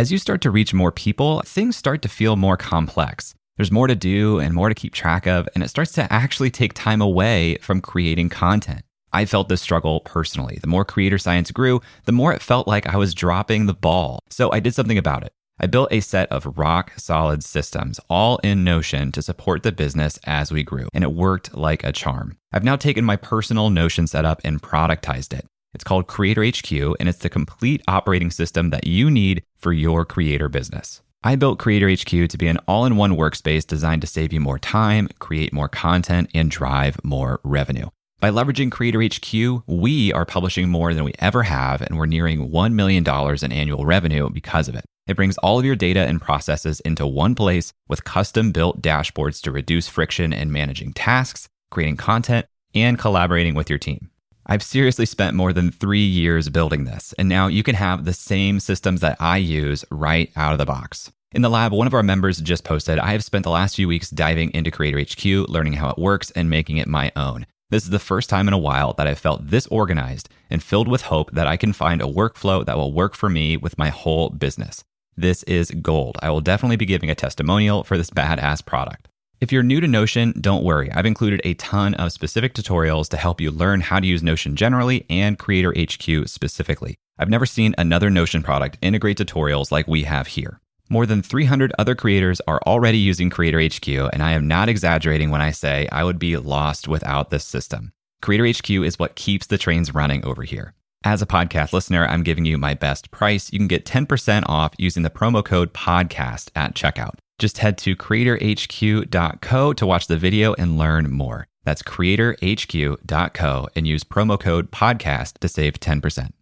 As you start to reach more people, things start to feel more complex. There's more to do and more to keep track of, and it starts to actually take time away from creating content. I felt this struggle personally. The more creator science grew, the more it felt like I was dropping the ball. So I did something about it. I built a set of rock solid systems, all in Notion, to support the business as we grew, and it worked like a charm. I've now taken my personal Notion setup and productized it. It's called Creator HQ, and it's the complete operating system that you need for your creator business. I built Creator HQ to be an all in one workspace designed to save you more time, create more content, and drive more revenue. By leveraging Creator HQ, we are publishing more than we ever have, and we're nearing $1 million in annual revenue because of it. It brings all of your data and processes into one place with custom built dashboards to reduce friction in managing tasks, creating content, and collaborating with your team. I've seriously spent more than three years building this, and now you can have the same systems that I use right out of the box. In the lab, one of our members just posted I have spent the last few weeks diving into Creator HQ, learning how it works, and making it my own. This is the first time in a while that I've felt this organized and filled with hope that I can find a workflow that will work for me with my whole business. This is gold. I will definitely be giving a testimonial for this badass product. If you're new to Notion, don't worry. I've included a ton of specific tutorials to help you learn how to use Notion generally and Creator HQ specifically. I've never seen another Notion product integrate tutorials like we have here. More than 300 other creators are already using Creator HQ, and I am not exaggerating when I say I would be lost without this system. Creator HQ is what keeps the trains running over here. As a podcast listener, I'm giving you my best price. You can get 10% off using the promo code podcast at checkout. Just head to creatorhq.co to watch the video and learn more. That's creatorhq.co and use promo code podcast to save 10%.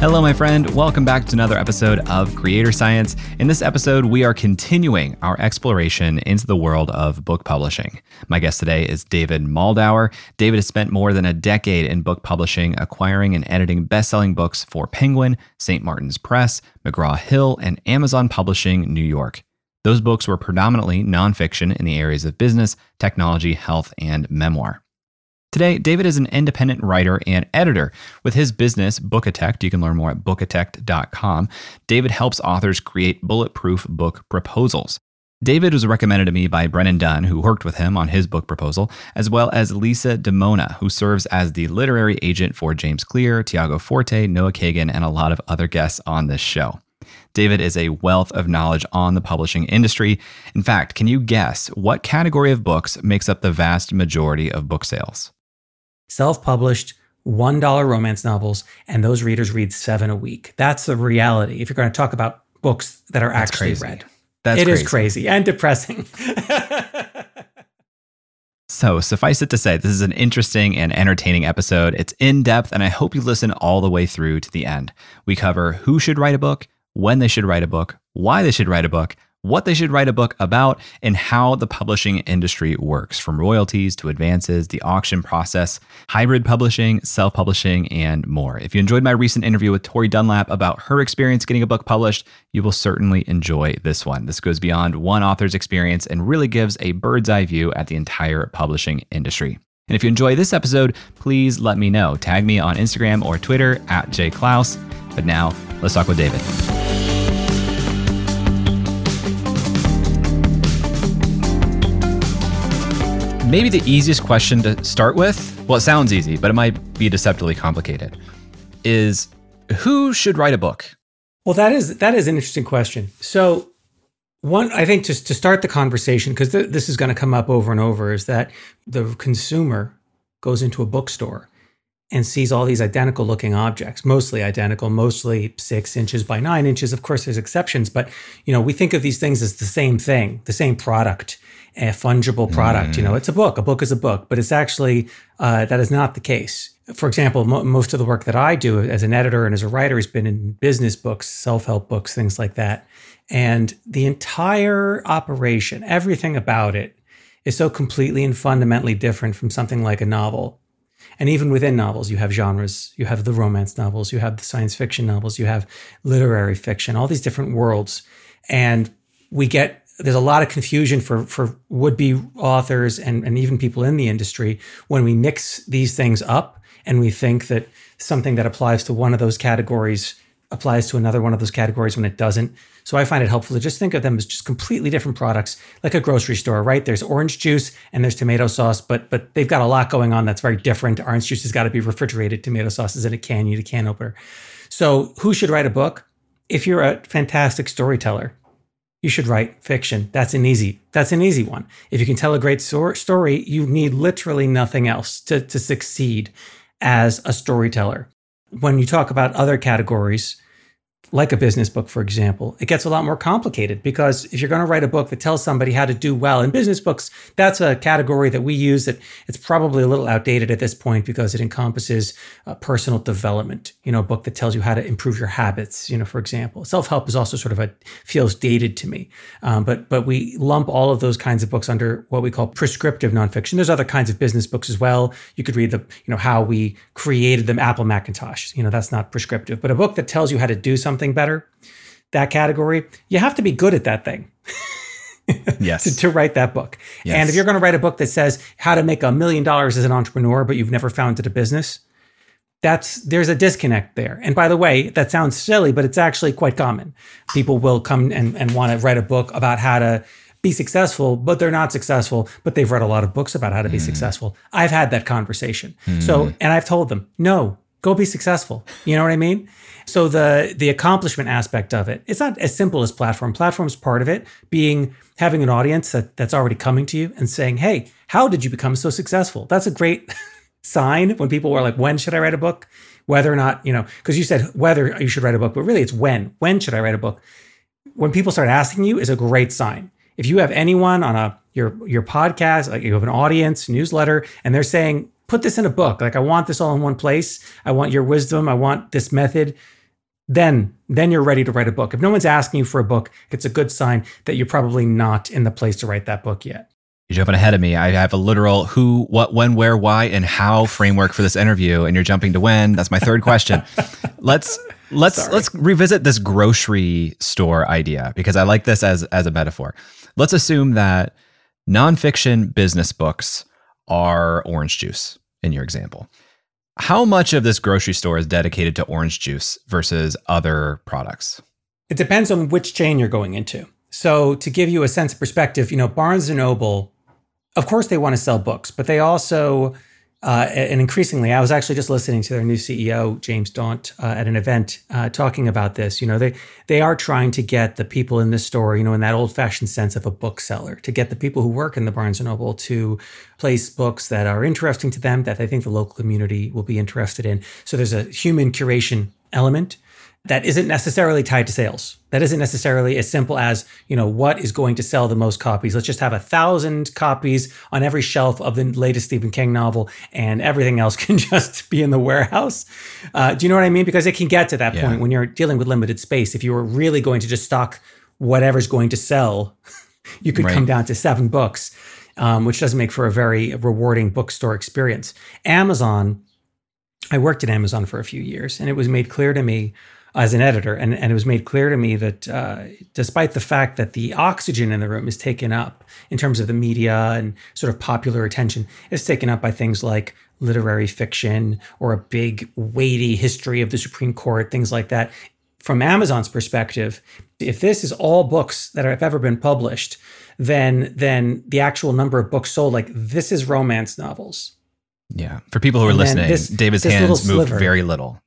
Hello, my friend. Welcome back to another episode of Creator Science. In this episode, we are continuing our exploration into the world of book publishing. My guest today is David Moldawer. David has spent more than a decade in book publishing, acquiring and editing best selling books for Penguin, St. Martin's Press, McGraw Hill, and Amazon Publishing New York. Those books were predominantly nonfiction in the areas of business, technology, health, and memoir. Today, David is an independent writer and editor. With his business, Bookitect, you can learn more at bookitect.com. David helps authors create bulletproof book proposals. David was recommended to me by Brennan Dunn, who worked with him on his book proposal, as well as Lisa DiMona, who serves as the literary agent for James Clear, Tiago Forte, Noah Kagan, and a lot of other guests on this show. David is a wealth of knowledge on the publishing industry. In fact, can you guess what category of books makes up the vast majority of book sales? Self published, $1 romance novels, and those readers read seven a week. That's the reality. If you're going to talk about books that are That's actually crazy. read, That's it crazy. is crazy and depressing. So, suffice it to say, this is an interesting and entertaining episode. It's in depth, and I hope you listen all the way through to the end. We cover who should write a book, when they should write a book, why they should write a book, what they should write a book about, and how the publishing industry works from royalties to advances, the auction process, hybrid publishing, self publishing, and more. If you enjoyed my recent interview with Tori Dunlap about her experience getting a book published, you will certainly enjoy this one. This goes beyond one author's experience and really gives a bird's eye view at the entire publishing industry. And if you enjoy this episode, please let me know. Tag me on Instagram or Twitter at jclouse. But now, let's talk with David. Maybe the easiest question to start with, well, it sounds easy, but it might be deceptively complicated, is who should write a book? Well, that is that is an interesting question. So, one, I think just to start the conversation, because th- this is going to come up over and over, is that the consumer goes into a bookstore and sees all these identical looking objects, mostly identical, mostly six inches by nine inches. Of course, there's exceptions, but you know, we think of these things as the same thing, the same product a fungible product. Mm. You know, mm. it's a book. A book is a book, but it's actually uh, that is not the case. For example, mo- most of the work that I do as an editor and as a writer has been in business books, self-help books, things like that. And the entire operation, everything about it, is so completely and fundamentally different from something like a novel. And even within novels, you have genres. You have the romance novels, you have the science fiction novels, you have literary fiction, all these different worlds. And we get there's a lot of confusion for for would-be authors and, and even people in the industry when we mix these things up and we think that something that applies to one of those categories applies to another one of those categories when it doesn't. So I find it helpful to just think of them as just completely different products, like a grocery store, right? There's orange juice and there's tomato sauce, but but they've got a lot going on that's very different. Orange juice has got to be refrigerated, tomato sauce is in a can, you need a can opener. So who should write a book? If you're a fantastic storyteller, you should write fiction. That's an easy. That's an easy one. If you can tell a great story, you need literally nothing else to, to succeed as a storyteller. When you talk about other categories, like a business book, for example, it gets a lot more complicated because if you're going to write a book that tells somebody how to do well in business books, that's a category that we use that it's probably a little outdated at this point because it encompasses uh, personal development, you know, a book that tells you how to improve your habits, you know, for example. Self-help is also sort of a feels dated to me. Um, but but we lump all of those kinds of books under what we call prescriptive nonfiction. There's other kinds of business books as well. You could read the, you know, how we created the Apple Macintosh. You know, that's not prescriptive, but a book that tells you how to do something something better, that category, you have to be good at that thing. yes. To, to, write that book. Yes. And if you're going to write a book that says how to make a million dollars as an entrepreneur, but you've never founded a business, that's there's a disconnect there. And by the way, that sounds silly, but it's actually quite common. People will come and, and want to write a book about how to be successful, but they're not successful, but they've read a lot of books about how to be mm. successful. I've had that conversation. Mm. So, and I've told them, no, go be successful. You know what I mean? So the the accomplishment aspect of it, it's not as simple as platform. Platform's part of it, being having an audience that, that's already coming to you and saying, "Hey, how did you become so successful?" That's a great sign when people were like, "When should I write a book?" Whether or not you know, because you said whether you should write a book, but really it's when. When should I write a book? When people start asking you, is a great sign. If you have anyone on a your your podcast, like you have an audience newsletter, and they're saying, put this in a book. Like I want this all in one place. I want your wisdom. I want this method. Then, then you're ready to write a book. If no one's asking you for a book, it's a good sign that you're probably not in the place to write that book yet. You're jumping ahead of me. I have a literal who, what, when, where, why, and how framework for this interview, and you're jumping to when. That's my third question. let's let's Sorry. let's revisit this grocery store idea because I like this as as a metaphor. Let's assume that nonfiction business books are orange juice in your example. How much of this grocery store is dedicated to orange juice versus other products? It depends on which chain you're going into. So, to give you a sense of perspective, you know, Barnes and Noble, of course, they want to sell books, but they also uh, and increasingly, I was actually just listening to their new CEO James Daunt uh, at an event uh, talking about this. You know, they they are trying to get the people in this store, you know, in that old-fashioned sense of a bookseller, to get the people who work in the Barnes and Noble to place books that are interesting to them, that they think the local community will be interested in. So there's a human curation element that isn't necessarily tied to sales. That isn't necessarily as simple as, you know, what is going to sell the most copies. Let's just have a thousand copies on every shelf of the latest Stephen King novel, and everything else can just be in the warehouse. Uh, do you know what I mean? Because it can get to that yeah. point when you're dealing with limited space. If you were really going to just stock whatever's going to sell, you could right. come down to seven books, um, which doesn't make for a very rewarding bookstore experience. Amazon, I worked at Amazon for a few years, and it was made clear to me as an editor, and, and it was made clear to me that uh, despite the fact that the oxygen in the room is taken up in terms of the media and sort of popular attention, it's taken up by things like literary fiction or a big weighty history of the Supreme Court, things like that. From Amazon's perspective, if this is all books that have ever been published, then then the actual number of books sold, like this is romance novels. Yeah. For people who are and listening, this, David's this hands move very little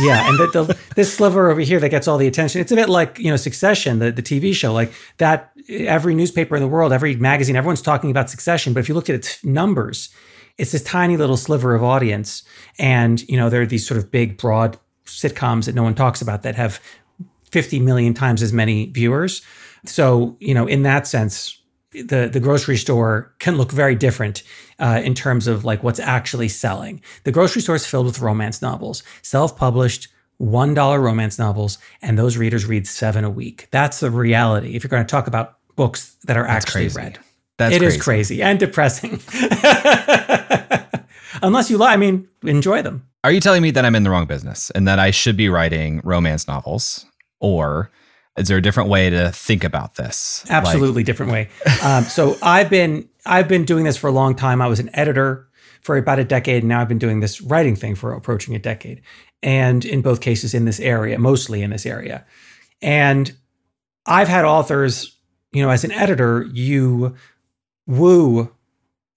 yeah, and the, the, this sliver over here that gets all the attention. It's a bit like you know Succession, the, the TV show. Like that, every newspaper in the world, every magazine, everyone's talking about Succession. But if you look at its numbers, it's this tiny little sliver of audience. And you know there are these sort of big, broad sitcoms that no one talks about that have 50 million times as many viewers. So you know, in that sense, the the grocery store can look very different uh, in terms of like what's actually selling. The grocery store is filled with romance novels, self-published, one dollar romance novels, and those readers read seven a week. That's the reality. If you're going to talk about books that are That's actually crazy. read, That's it crazy. is crazy and depressing. unless you, li- I mean, enjoy them. Are you telling me that I'm in the wrong business and that I should be writing romance novels? Or is there a different way to think about this? Absolutely like- different way. Um, so I've been I've been doing this for a long time. I was an editor for about a decade, and now I've been doing this writing thing for approaching a decade. And in both cases, in this area, mostly in this area. And I've had authors, you know, as an editor, you woo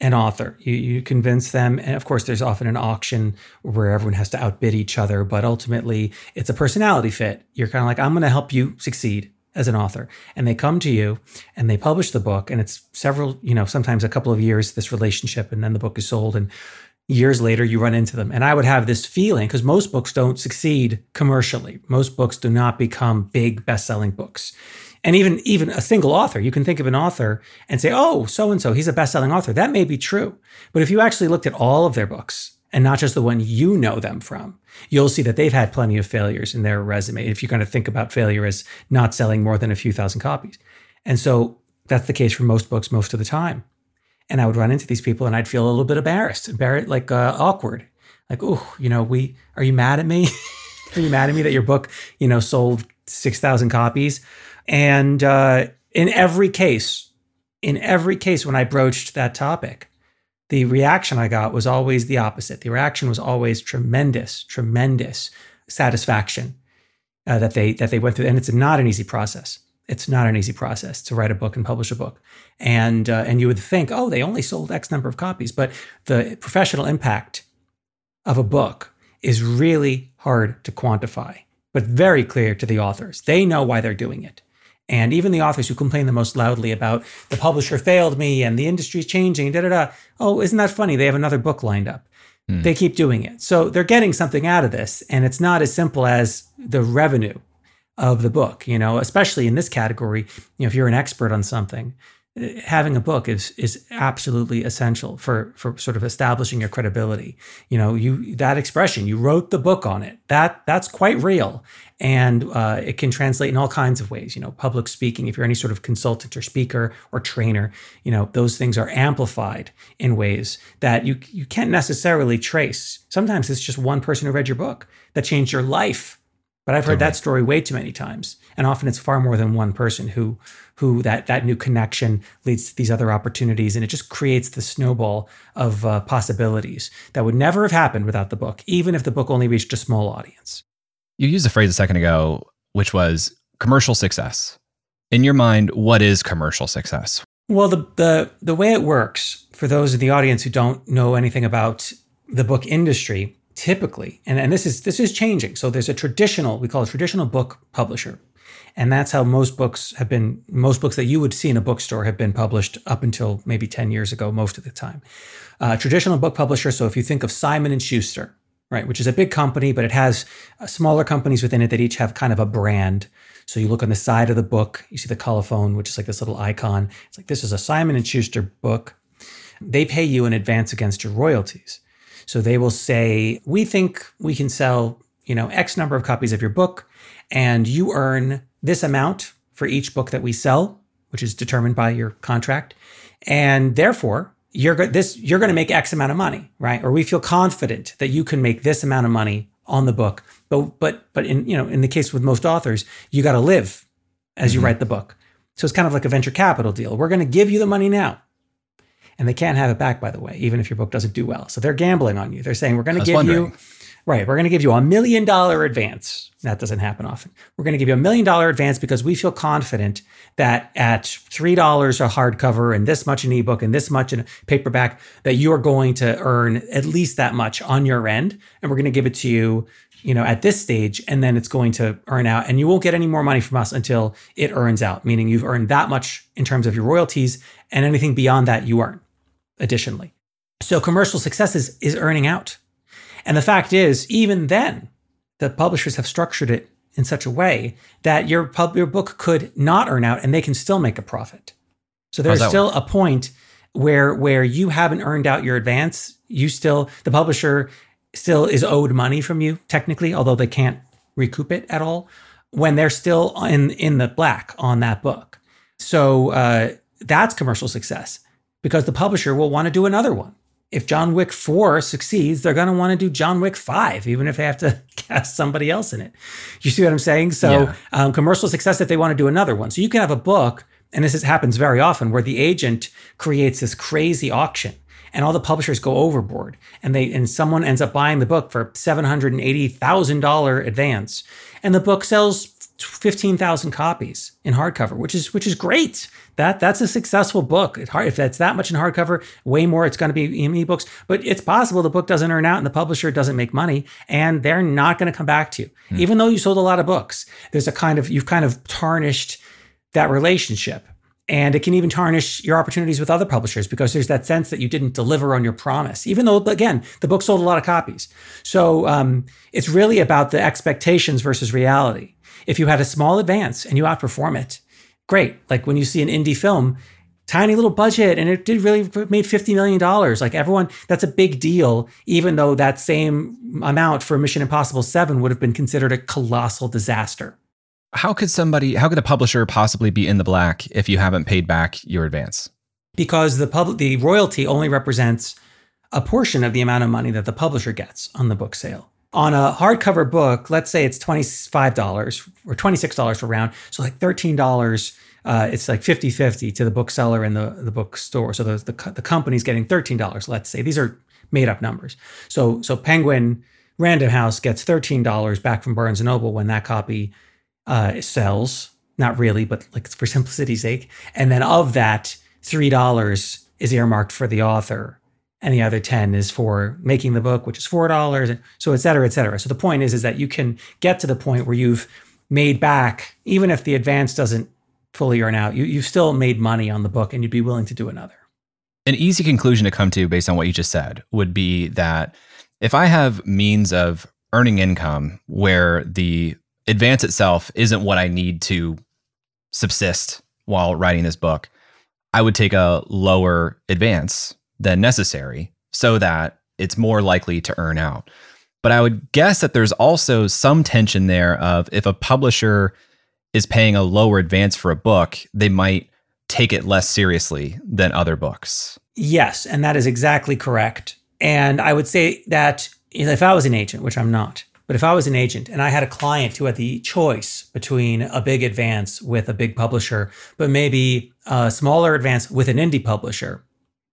an author. You, you convince them. And of course, there's often an auction where everyone has to outbid each other, but ultimately it's a personality fit. You're kind of like, I'm going to help you succeed as an author. And they come to you and they publish the book. And it's several, you know, sometimes a couple of years, this relationship, and then the book is sold. And years later, you run into them. And I would have this feeling because most books don't succeed commercially, most books do not become big best selling books and even even a single author you can think of an author and say oh so and so he's a best-selling author. That may be true. But if you actually looked at all of their books and not just the one you know them from you'll see that they've had plenty of failures in their resume if you're going to think about failure as not selling more than a few thousand copies. And so that's the case for most books most of the time. And i would run into these people and i'd feel a little bit embarrassed embarrassed like uh, awkward. Like oh you know we are you mad at me? Are you mad at me that your book you know sold 6000 copies and uh, in every case, in every case, when I broached that topic, the reaction I got was always the opposite. The reaction was always tremendous, tremendous satisfaction uh, that they that they went through, and it's not an easy process. It's not an easy process to write a book and publish a book, and uh, and you would think, oh, they only sold X number of copies, but the professional impact of a book is really hard to quantify, but very clear to the authors. They know why they're doing it. And even the authors who complain the most loudly about the publisher failed me and the industry's changing, da da da. Oh, isn't that funny? They have another book lined up. Mm. They keep doing it. So they're getting something out of this. And it's not as simple as the revenue of the book, you know, especially in this category. You know, if you're an expert on something, having a book is is absolutely essential for for sort of establishing your credibility you know you that expression you wrote the book on it that that's quite real and uh, it can translate in all kinds of ways you know public speaking if you're any sort of consultant or speaker or trainer you know those things are amplified in ways that you you can't necessarily trace. Sometimes it's just one person who read your book that changed your life. But i've heard totally. that story way too many times. And often it's far more than one person who who that that new connection leads to these other opportunities. And it just creates the snowball of uh, possibilities that would never have happened without the book even if the book only reached a small audience you used a phrase a second ago which was commercial success. In your mind what is commercial success? Well the the the way it works for those in the audience who don't know anything about the book industry typically and, and this is this is changing. So there's a traditional we call a traditional book publisher. And that's how most books have been most books that you would see in a bookstore have been published up until maybe 10 years ago most of the time. Uh, traditional book publisher so if you think of simon and schuster right which is a big company but it has uh, smaller companies within it that each have kind of a brand. So you look on the side of the book you see the colophon which is like this little icon. It's like this is a simon and schuster book. They pay you in advance against your royalties. So they will say we think we can sell you know x number of copies of your book and you earn this amount for each book that we sell, which is determined by your contract. And therefore, you're go- this you're going to make X amount of money, right? Or we feel confident that you can make this amount of money on the book. But but but in you know in the case with most authors, you got to live as you mm-hmm. write the book. So it's kind of like a venture capital deal. We're going to give you the money now. And they can't have it back, by the way, even if your book doesn't do well. So they're gambling on you. They're saying, we're going to give wondering. you Right. We're going to give you a million dollar advance. That doesn't happen often. We're going to give you a million dollar advance because we feel confident that at $3 a hardcover and this much an ebook and this much in paperback, that you are going to earn at least that much on your end. And we're going to give it to you, you know, at this stage. And then it's going to earn out. And you won't get any more money from us until it earns out, meaning you've earned that much in terms of your royalties and anything beyond that you earn additionally. So commercial success is, is earning out and the fact is, even then, the publishers have structured it in such a way that your pub, your book could not earn out and they can still make a profit. So there's still work? a point where where you haven't earned out your advance, you still the publisher still is owed money from you technically, although they can't recoup it at all when they're still in in the black on that book. So uh, that's commercial success because the publisher will want to do another one if John Wick 4 succeeds, they're going to want to do John Wick 5, even if they have to cast somebody else in it. You see what I'm saying? So, yeah. um, commercial success if they want to do another one. So, you can have a book, and this is, happens very often, where the agent creates this crazy auction and all the publishers go overboard and they and someone ends up buying the book for $780,000 advance and the book sells 15,000 copies in hardcover, which is which is great. That that's a successful book. if that's that much in hardcover, way more it's going to be in ebooks. But it's possible the book doesn't earn out and the publisher doesn't make money, and they're not going to come back to you, hmm. even though you sold a lot of books. There's a kind of you've kind of tarnished that relationship. And it can even tarnish your opportunities with other publishers because there's that sense that you didn't deliver on your promise, even though, again, the book sold a lot of copies. So um, it's really about the expectations versus reality. If you had a small advance and you outperform it, great. Like when you see an indie film, tiny little budget and it did really made $50 million. Like everyone, that's a big deal, even though that same amount for Mission Impossible 7 would have been considered a colossal disaster. How could somebody, how could a publisher possibly be in the black if you haven't paid back your advance? Because the public, the royalty only represents a portion of the amount of money that the publisher gets on the book sale on a hardcover book, let's say it's $25 or $26 for round. So like $13, uh, it's like 50 50 to the bookseller and the, the bookstore. So the, the, the company's getting $13, let's say. These are made up numbers. So, so Penguin Random House gets $13 back from Barnes Noble when that copy uh, sells. Not really, but like for simplicity's sake. And then of that, $3 is earmarked for the author and the other 10 is for making the book which is $4 and so et cetera et cetera. So the point is is that you can get to the point where you've made back even if the advance doesn't fully earn out you, you've still made money on the book and you'd be willing to do another. An easy conclusion to come to based on what you just said would be that if i have means of earning income where the advance itself isn't what i need to subsist while writing this book i would take a lower advance than necessary so that it's more likely to earn out. But I would guess that there's also some tension there of if a publisher is paying a lower advance for a book, they might take it less seriously than other books. Yes, and that is exactly correct. And I would say that if I was an agent, which I'm not, but if I was an agent and I had a client who had the choice between a big advance with a big publisher, but maybe a smaller advance with an indie publisher,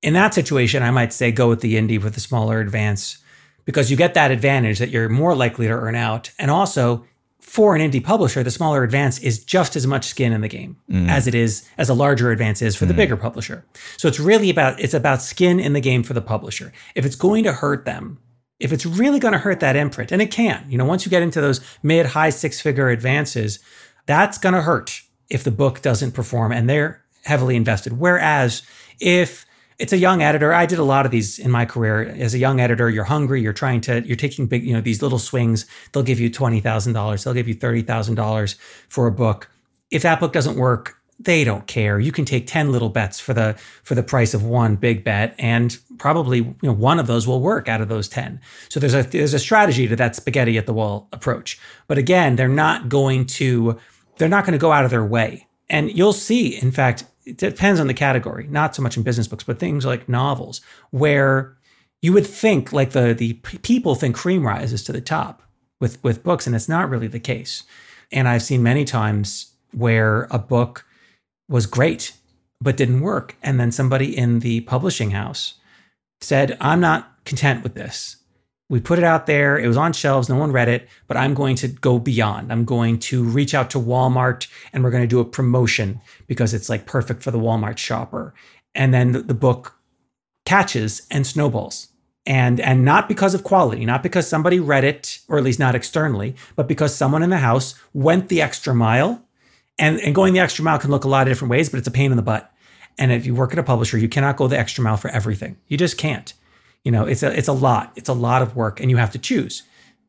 in that situation, I might say go with the indie with a smaller advance because you get that advantage that you're more likely to earn out. And also, for an indie publisher, the smaller advance is just as much skin in the game mm. as it is as a larger advance is for mm. the bigger publisher. So it's really about it's about skin in the game for the publisher. If it's going to hurt them, if it's really going to hurt that imprint, and it can, you know, once you get into those mid high six figure advances, that's going to hurt if the book doesn't perform and they're heavily invested. Whereas if it's a young editor. I did a lot of these in my career. As a young editor, you're hungry. You're trying to. You're taking big. You know these little swings. They'll give you twenty thousand dollars. They'll give you thirty thousand dollars for a book. If that book doesn't work, they don't care. You can take 10 little bets for the for the price of one big bet and probably you know one of those will work out of those 10. So there's a there's a strategy to that spaghetti at the wall approach. But again, they're not going to they're not going to go out of their way. And you'll see in fact it depends on the category, not so much in business books, but things like novels, where you would think like the the people think cream rises to the top with with books, and it's not really the case. And I've seen many times where a book was great but didn't work, and then somebody in the publishing house said, "I'm not content with this we put it out there. It was on shelves. No one read it, but I'm going to go beyond. I'm going to reach out to Walmart and we're going to do a promotion because it's like perfect for the Walmart shopper. And then the, book catches and snowballs. And, and not because of quality, not because somebody read it, or at least not externally, but because someone in the house went the extra mile. And, and going the extra mile can look a lot of different ways, but it's a pain in the butt. And if you work at a publisher, you cannot go the extra mile for everything. You just can't. You know, it's a it's a lot. It's a lot of work, and you have to choose.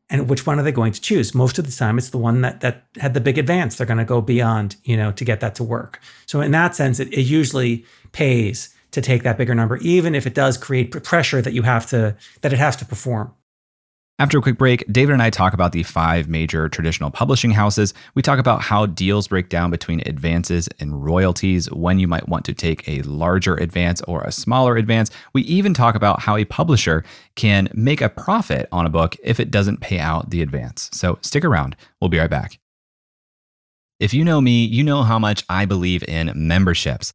And which one are they going to choose? Most of the time, it's the one that that had the big advance. They're going to go beyond, you know, to get that to work. So in that sense, it, it usually pays to take that bigger number, even if it does create pressure that you have to that it has to perform. After a quick break, David and I talk about the five major traditional publishing houses. We talk about how deals break down between advances and royalties, when you might want to take a larger advance or a smaller advance. We even talk about how a publisher can make a profit on a book if it doesn't pay out the advance. So stick around. We'll be right back. If you know me, you know how much I believe in memberships.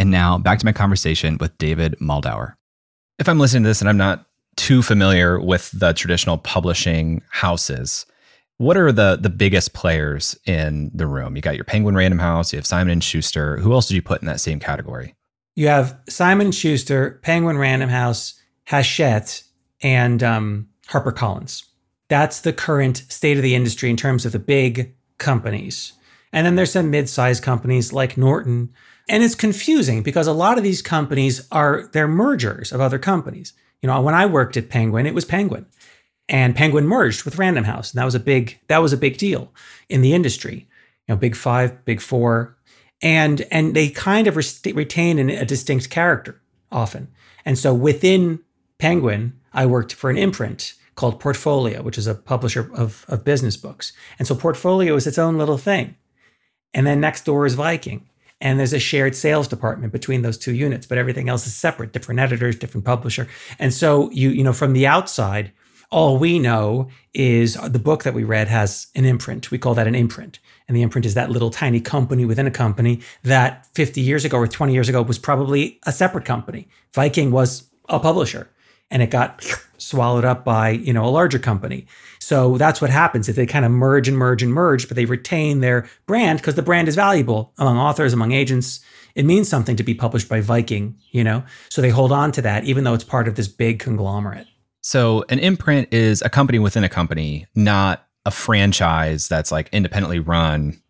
And now back to my conversation with David Moldawer. If I'm listening to this and I'm not too familiar with the traditional publishing houses, what are the the biggest players in the room? You got your Penguin Random House, you have Simon and Schuster. Who else did you put in that same category? You have Simon Schuster, Penguin Random House, Hachette, and um, HarperCollins. That's the current state of the industry in terms of the big companies. And then there's some mid-sized companies like Norton and it's confusing because a lot of these companies are they're mergers of other companies. You know, when I worked at Penguin, it was Penguin. And Penguin merged with Random House. And that was a big that was a big deal in the industry. You know, Big 5, Big 4, and and they kind of re- retain an, a distinct character often. And so within Penguin, I worked for an imprint called Portfolio, which is a publisher of, of business books. And so Portfolio is its own little thing. And then next door is Viking and there's a shared sales department between those two units but everything else is separate different editors different publisher. And so you you know from the outside all we know is the book that we read has an imprint. We call that an imprint. And the imprint is that little tiny company within a company that 50 years ago or 20 years ago was probably a separate company. Viking was a publisher and it got swallowed up by you know a larger company. So that's what happens. If they kind of merge and merge and merge but they retain their brand because the brand is valuable among authors among agents it means something to be published by viking you know? So they hold on to that even though it's part of this big conglomerate. So an imprint is a company within a company not a franchise that's like independently run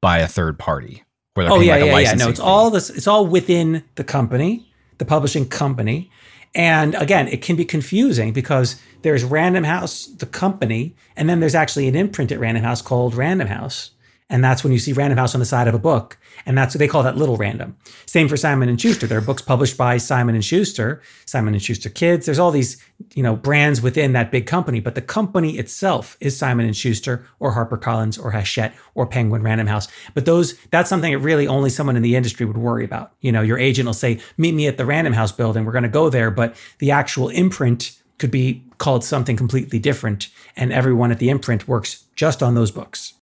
by a third party oh yeah like yeah, yeah no it's fee. all this it's all within the company the publishing company And again, it can be confusing because there's Random House, the company, and then there's actually an imprint at Random House called Random House. And that's when you see Random House on the side of a book. And that's what they call that little random. Same for Simon and Schuster. There are books published by Simon and Schuster, Simon and Schuster Kids. There's all these, you know, brands within that big company, but the company itself is Simon and Schuster or HarperCollins or Hachette or Penguin Random House. But those that's something that really only someone in the industry would worry about. You know, your agent will say, "Meet me at the Random House building. We're going to go there," but the actual imprint could be called something completely different and everyone at the imprint works just on those books.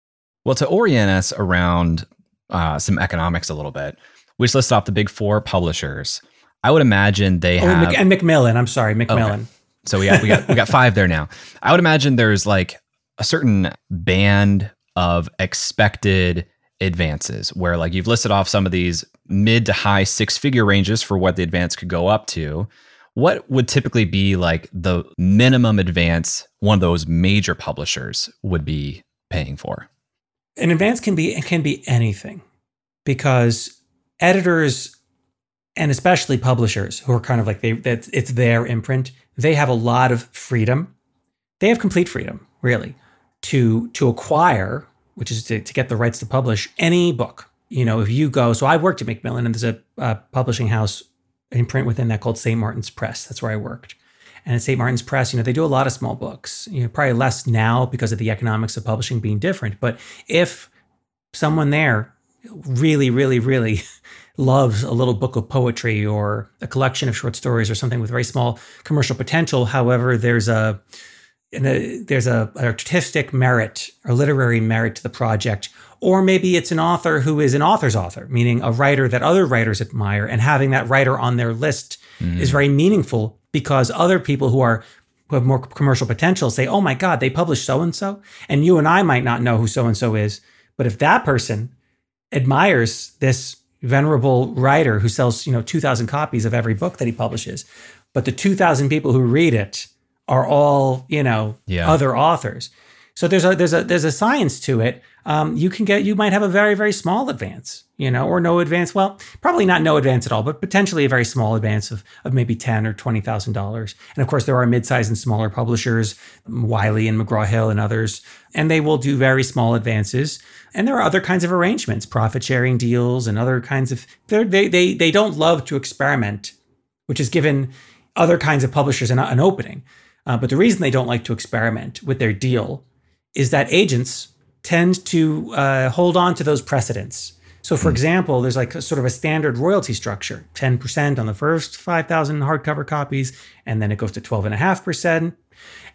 Well, to orient us around uh, some economics a little bit, we just listed off the big four publishers. I would imagine they oh, have and Macmillan. I'm sorry, Macmillan. Okay. So we got we got we got five there now. I would imagine there's like a certain band of expected advances where like you've listed off some of these mid to high six figure ranges for what the advance could go up to. What would typically be like the minimum advance one of those major publishers would be paying for? An advance can be can be anything because editors and especially publishers who are kind of like they that it's their imprint they have a lot of freedom. They have complete freedom really to to acquire which is to, to get the rights to publish any book. You know if you go so i worked at macmillan and there's a, a publishing house imprint within that called st martin's press. That's where i worked and at St. Martin's Press, you know, they do a lot of small books. You know, probably less now because of the economics of publishing being different. But if someone there really, really, really loves a little book of poetry or a collection of short stories or something with very small commercial potential, however, there's a, a there's a artistic merit or literary merit to the project or maybe it's an author who is an author's author, meaning a writer that other writers admire, and having that writer on their list mm. is very meaningful because other people who are who have more commercial potential say, "Oh my God, they published so and so," and you and I might not know who so and so is, but if that person admires this venerable writer who sells you know two thousand copies of every book that he publishes, but the two thousand people who read it are all you know yeah. other authors. So there's a there's a there's a science to it. Um, you can get you might have a very very small advance, you know, or no advance. Well, probably not no advance at all, but potentially a very small advance of of maybe ten or twenty thousand dollars. And of course, there are mid-sized and smaller publishers, Wiley and McGraw Hill and others, and they will do very small advances. And there are other kinds of arrangements, profit sharing deals, and other kinds of they they they don't love to experiment, which has given other kinds of publishers an, an opening. Uh, but the reason they don't like to experiment with their deal is that agents tend to uh, hold on to those precedents. So, for mm. example, there's like a, sort of a standard royalty structure 10% on the first 5,000 hardcover copies, and then it goes to 12.5%.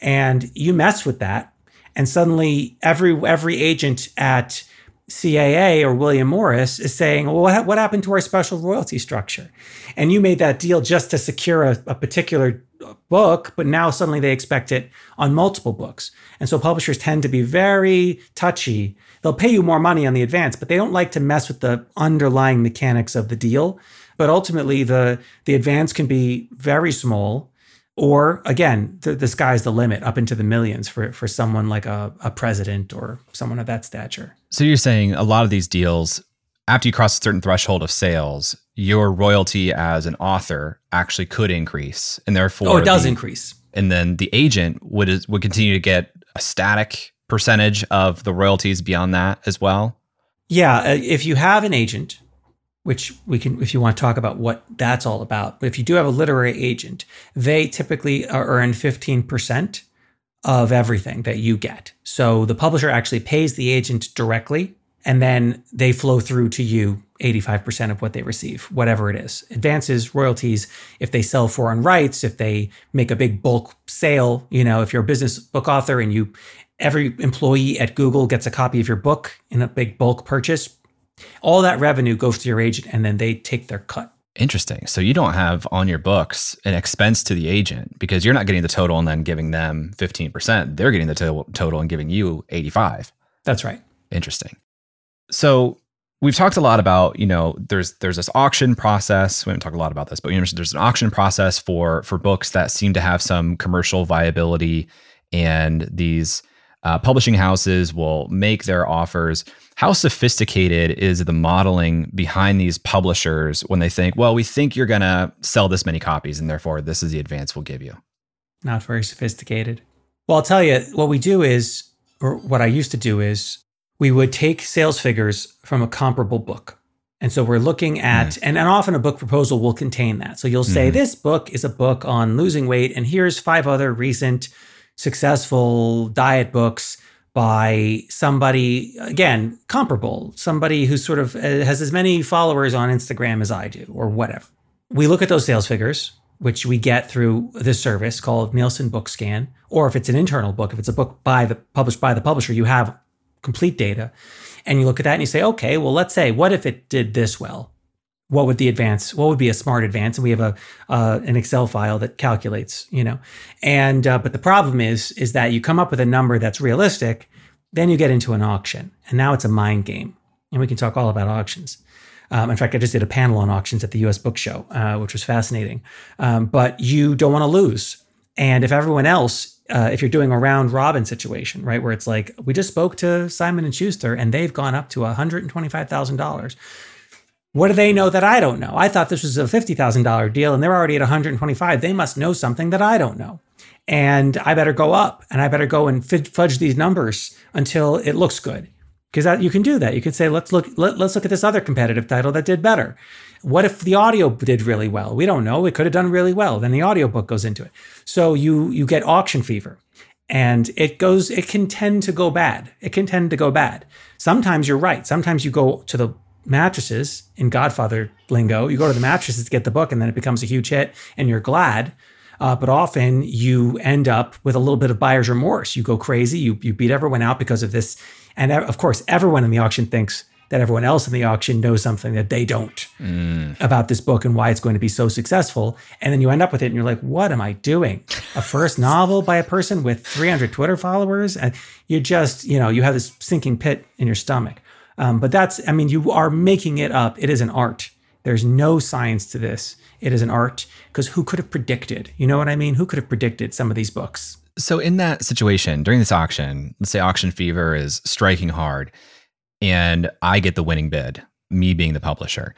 And you mess with that, and suddenly every every agent at CAA or William Morris is saying, well, what, what happened to our special royalty structure? And you made that deal just to secure a, a particular book, but now suddenly they expect it on multiple books. And so publishers tend to be very touchy. They'll pay you more money on the advance, but they don't like to mess with the underlying mechanics of the deal. But ultimately, the, the advance can be very small. Or again, the, the sky's the limit up into the millions for, for someone like a, a president or someone of that stature. So you're saying a lot of these deals, after you cross a certain threshold of sales, your royalty as an author actually could increase, and therefore, oh, it does the, increase. And then the agent would would continue to get a static percentage of the royalties beyond that as well. Yeah, uh, if you have an agent, which we can, if you want to talk about what that's all about, but if you do have a literary agent, they typically earn fifteen percent of everything that you get. So the publisher actually pays the agent directly and then they flow through to you 85% of what they receive, whatever it is. Advances, royalties, if they sell foreign rights, if they make a big bulk sale, you know, if you're a business book author and you every employee at Google gets a copy of your book in a big bulk purchase, all that revenue goes to your agent and then they take their cut. Interesting. So you don't have on your books an expense to the agent because you're not getting the total and then giving them 15%. They're getting the to- total and giving you 85. That's right. Interesting so we've talked a lot about you know there's there's this auction process we haven't talked a lot about this but you mentioned there's an auction process for for books that seem to have some commercial viability and these Uh, publishing houses will make their offers. How sophisticated is the modeling behind these publishers when they think, well, we think you're going to sell this many copies, and therefore this is the advance we'll give you? Not very sophisticated. Well, I'll tell you, what we do is, or what I used to do is, we would take sales figures from a comparable book. And so we're looking at, mm. and, and often a book proposal will contain that. So you'll say, mm. this book is a book on losing weight, and here's five other recent successful diet books by somebody, again, comparable, somebody who sort of uh, has as many followers on Instagram as I do, or whatever. We look at those sales figures, which we get through this service called Nielsen Bookscan, or if it's an internal book, if it's a book by the published by the publisher, you have complete data. And you look at that and you say, okay, well, let's say, what if it did this well? What would the advance? What would be a smart advance? And we have a uh, an Excel file that calculates, you know. And uh, but the problem is is that you come up with a number that's realistic, then you get into an auction, and now it's a mind game. And we can talk all about auctions. Um, in fact, I just did a panel on auctions at the U.S. Book Show, uh, which was fascinating. Um, but you don't want to lose, and if everyone else uh, if you're doing a round robin situation, right, where it's like we just spoke to Simon and Schuster and they've gone up to $125,000. What do they know that I don't know? I thought this was a $50,000 deal and they're already at 125. They must know something that I don't know. And I better go up and I better go and fudge these numbers until it looks good. Because you can do that. You can say, let's look, let, let's look at this other competitive title that did better. What if the audio did really well? We don't know. It could have done really well. Then the audiobook goes into it. So you you get auction fever. And it goes, it can tend to go bad. It can tend to go bad. Sometimes you're right. Sometimes you go to the mattresses in Godfather lingo. You go to the mattresses to get the book, and then it becomes a huge hit, and you're glad. Uh, but often you end up with a little bit of buyer's remorse. You go crazy. You you beat everyone out because of this. And of course, everyone in the auction thinks that everyone else in the auction knows something that they don't mm. about this book and why it's going to be so successful. And then you end up with it and you're like, what am I doing? A first novel by a person with 300 Twitter followers? And you just, you know, you have this sinking pit in your stomach. Um, but that's, I mean, you are making it up. It is an art. There's no science to this. It is an art because who could have predicted? You know what I mean? Who could have predicted some of these books? So, in that situation, during this auction, let's say auction fever is striking hard and I get the winning bid, me being the publisher.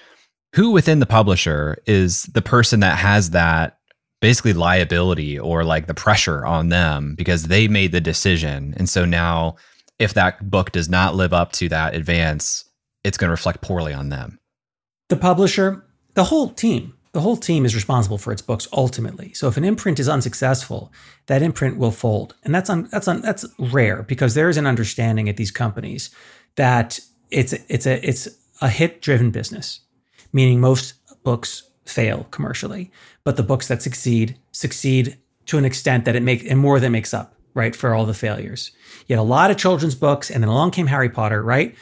Who within the publisher is the person that has that basically liability or like the pressure on them because they made the decision. And so now, if that book does not live up to that advance, it's going to reflect poorly on them. The publisher, the whole team, the whole team is responsible for its books ultimately. So if an imprint is unsuccessful, that imprint will fold, and that's un, that's un, that's rare because there is an understanding at these companies that it's it's a it's a hit driven business, meaning most books fail commercially, but the books that succeed succeed to an extent that it makes and more than makes up right for all the failures. You had a lot of children's books, and then along came Harry Potter, right?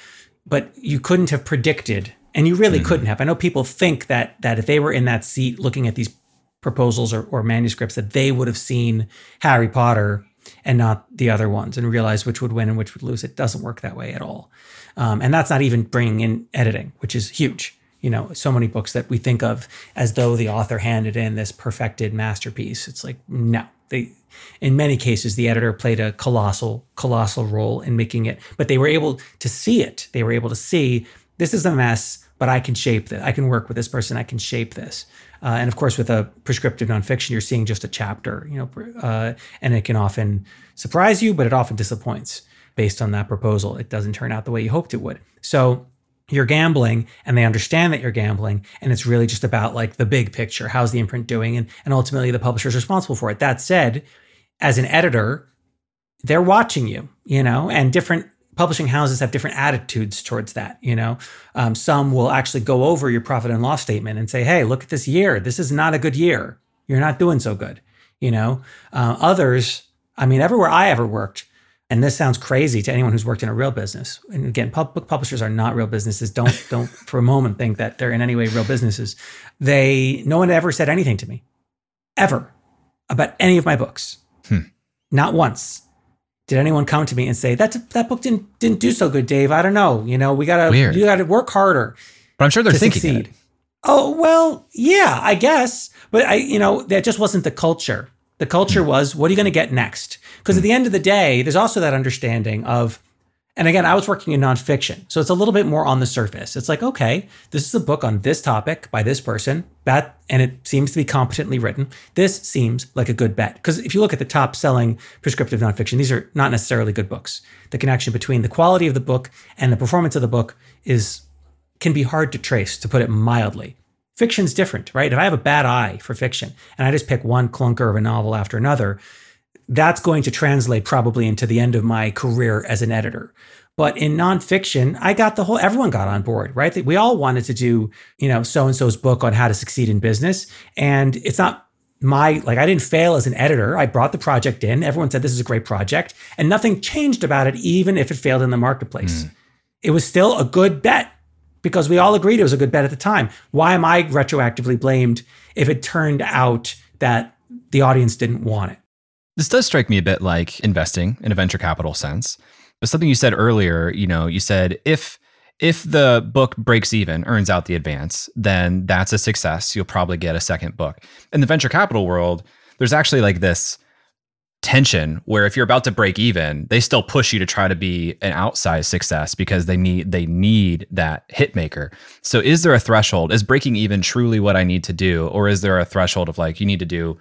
But you couldn't have predicted, and you really mm-hmm. couldn't have. I know people think that that if they were in that seat looking at these proposals or, or manuscripts, that they would have seen Harry Potter and not the other ones and realize which would win and which would lose. It doesn't work that way at all. Um, and that's not even bringing in editing, which is huge. You know, so many books that we think of as though the author handed in this perfected masterpiece. It's like, no, they, in many cases, the editor played a colossal, colossal role in making it, but they were able to see it. They were able to see this is a mess, but I can shape this. I can work with this person. I can shape this. Uh, and of course, with a prescriptive nonfiction, you're seeing just a chapter, you know, uh, and it can often surprise you, but it often disappoints based on that proposal. It doesn't turn out the way you hoped it would. So you're gambling and they understand that you're gambling and it's really just about like the big picture how's the imprint doing and, and ultimately the publisher is responsible for it that said as an editor they're watching you you know and different publishing houses have different attitudes towards that. You know, um, some will actually go over your profit and loss statement and say, "Hey, look at this year. This is not a good year. You're not doing so good." You know, uh, others. I mean, everywhere I ever worked, and this sounds crazy to anyone who's worked in a real business. And again, pub- book publishers are not real businesses. Don't don't for a moment think that they're in any way real businesses. They no one ever said anything to me, ever, about any of my books. Hmm. Not once did anyone come to me and say that that book didn't didn't do so good, Dave? I don't know. You know, we gotta Weird. you gotta work harder. But I'm sure they're thinking succeed. Oh well, yeah, I guess. But I, you know, that just wasn't the culture The culture hmm. was, what are you going to get next? Because at hmm. the end of the day, there's also that understanding of, and again, I was working in nonfiction. So it's a little bit more on the surface. It's like, okay, this is a book on this topic by this person, that, and it seems to be competently written. This seems like a good bet. Because if you look at the top selling prescriptive nonfiction, these are not necessarily good books. The connection between the quality of the book and the performance of the book is can be hard to trace, to put it mildly. Fiction's different, right? If I have a bad eye for fiction and I just pick one clunker of a novel after another, that's going to translate probably into the end of my career as an editor. But in nonfiction, I got the whole, everyone got on board, right? We all wanted to do, you know, so and so's book on how to succeed in business. And it's not my, like, I didn't fail as an editor. I brought the project in. Everyone said this is a great project. And nothing changed about it, even if it failed in the marketplace. Mm. It was still a good bet because we all agreed it was a good bet at the time. Why am I retroactively blamed if it turned out that the audience didn't want it? This does strike me a bit like investing in a venture capital sense. But something you said earlier, you know, you said if if the book breaks even, earns out the advance, then that's a success. You'll probably get a second book. In the venture capital world, there's actually like this tension where if you're about to break even, they still push you to try to be an outsized success because they need they need that hit maker. So is there a threshold? Is breaking even truly what I need to do? Or is there a threshold of like you need to do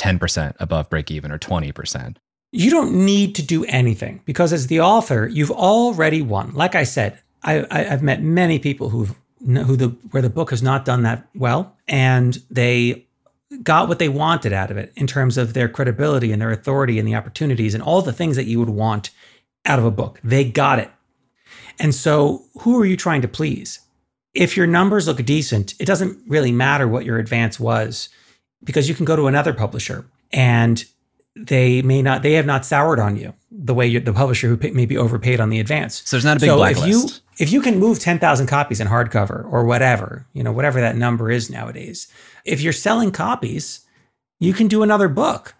10% above break even or 20%? You don't need to do anything because as the author, you've already won. Like I said, I, have met many people who've who the where the book has not done that well, and they got what they wanted out of it in terms of their credibility and their authority and the opportunities and all the things that you would want out of a book. They got it. And so, who are you trying to please? If your numbers look decent, it doesn't really matter what your advance was because you can go to another publisher and they may not they have not soured on you the way the publisher who pay, may be overpaid on the advance. So there's not a big so blacklist. If you if you can move 10,000 copies in hardcover or whatever, you know, whatever that number is nowadays, if you're selling copies, you can do another book.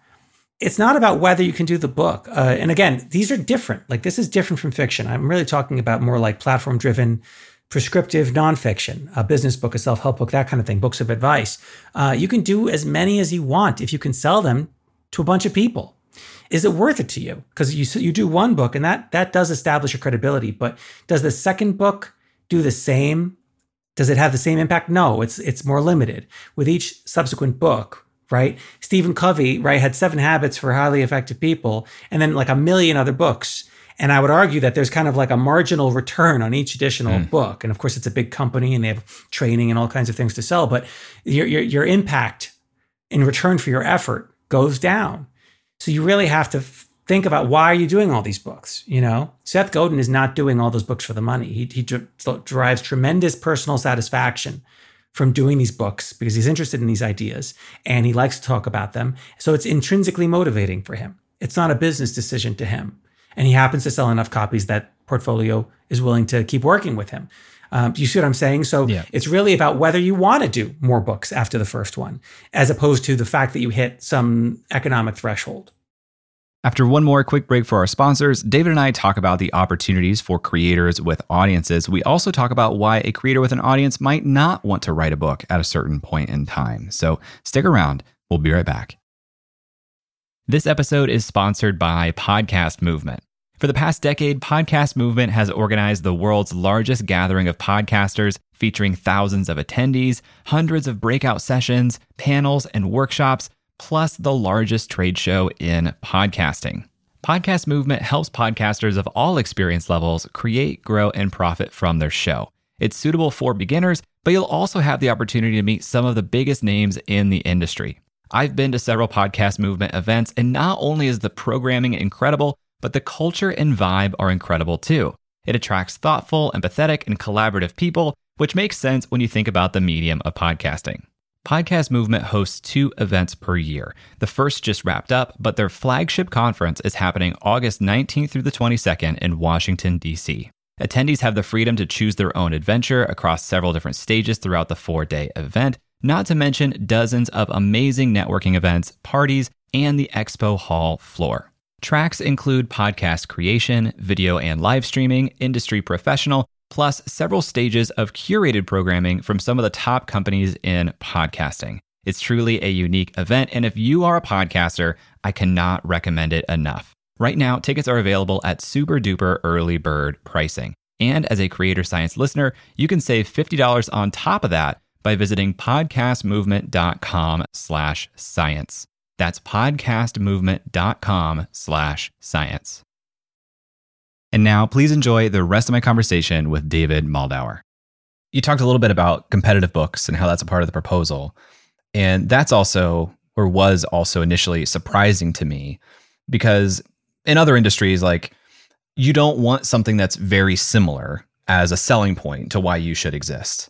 It's not about whether you can do the book. Uh, and again, these are different. Like this is different from fiction. I'm really talking about more like platform driven, prescriptive nonfiction, a business book, a self help book, that kind of thing, books of advice. Uh, you can do as many as you want if you can sell them to a bunch of people is it worth it to you? Because you you do one book and that that does establish your credibility, but does the second book do the same? Does it have the same impact? No, it's it's more limited with each subsequent book, right? Stephen Covey, right, had Seven Habits for Highly Effective People, and then like a million other books. And I would argue that there's kind of like a marginal return on each additional mm. book. And of course, it's a big company and they have training and all kinds of things to sell, but your, your, your impact in return for your effort goes down. So you really have to think about why are you doing all these books? You know, Seth Godin is not doing all those books for the money. He, he derives tremendous personal satisfaction from doing these books because he's interested in these ideas and he likes to talk about them. So it's intrinsically motivating for him. It's not a business decision to him. And he happens to sell enough copies that portfolio is willing to keep working with him. Um, you see what I'm saying? So yeah. it's really about whether you want to do more books after the first one, as opposed to the fact that you hit some economic threshold. After one more quick break for our sponsors, David and I talk about the opportunities for creators with audiences. We also talk about why a creator with an audience might not want to write a book at a certain point in time. So stick around. We'll be right back. This episode is sponsored by Podcast Movement. For the past decade, Podcast Movement has organized the world's largest gathering of podcasters, featuring thousands of attendees, hundreds of breakout sessions, panels, and workshops, plus the largest trade show in podcasting. Podcast Movement helps podcasters of all experience levels create, grow, and profit from their show. It's suitable for beginners, but you'll also have the opportunity to meet some of the biggest names in the industry. I've been to several Podcast Movement events, and not only is the programming incredible, but the culture and vibe are incredible too. It attracts thoughtful, empathetic, and collaborative people, which makes sense when you think about the medium of podcasting. Podcast Movement hosts two events per year. The first just wrapped up, but their flagship conference is happening August 19th through the 22nd in Washington, D.C. Attendees have the freedom to choose their own adventure across several different stages throughout the four day event, not to mention dozens of amazing networking events, parties, and the expo hall floor. Tracks include podcast creation, video and live streaming, industry professional, plus several stages of curated programming from some of the top companies in podcasting. It's truly a unique event. And if you are a podcaster, I cannot recommend it enough. Right now, tickets are available at super duper early bird pricing. And as a Creator Science listener, you can save $50 on top of that by visiting podcastmovement.com slash science. That's podcastmovement.com slash science. And now please enjoy the rest of my conversation with David Moldawer. You talked a little bit about competitive books and how that's a part of the proposal. And that's also, or was also initially surprising to me because in other industries, like you don't want something that's very similar as a selling point to why you should exist.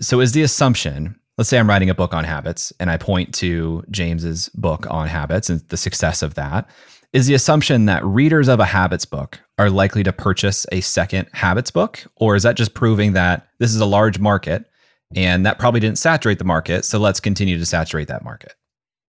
So, is the assumption, let's say I'm writing a book on habits and I point to James's book on habits and the success of that, is the assumption that readers of a habits book are likely to purchase a second habits book? Or is that just proving that this is a large market and that probably didn't saturate the market? So, let's continue to saturate that market?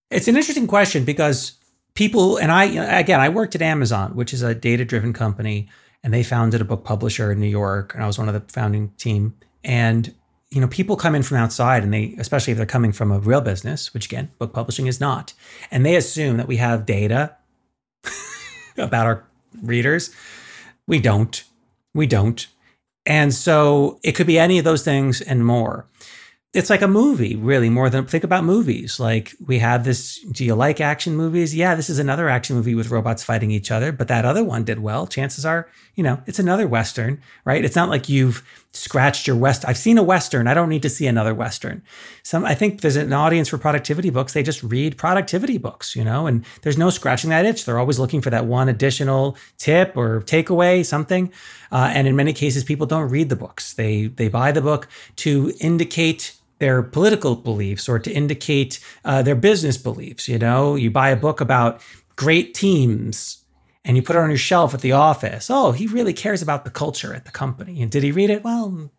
It's an interesting question because people, and I, again, I worked at Amazon, which is a data driven company, and they founded a book publisher in New York, and I was one of the founding team. And, you know, people come in from outside and they, especially if they're coming from a real business, which again, book publishing is not, and they assume that we have data about our readers. We don't. We don't. And so it could be any of those things and more it's like a movie, really, more than think about movies. Like we have this. Do you like action movies? Yeah, this is another action movie with robots fighting each other, but that other one did well. Chances are, you know, it's another Western, right? It's not like you've scratched your West. I've seen a Western. I don't need to see another Western. Some, I think there's an audience for productivity books. They just read productivity books, you know, and there's no scratching that itch. They're always looking for that one additional tip or takeaway, something. Uh, and in many cases, people don't read the books. They they buy the book to indicate their political beliefs or to indicate uh, their business beliefs. You know, you buy a book about great teams and you put it on your shelf at the office. Oh, he really cares about the culture at the company. And did he read it? Well,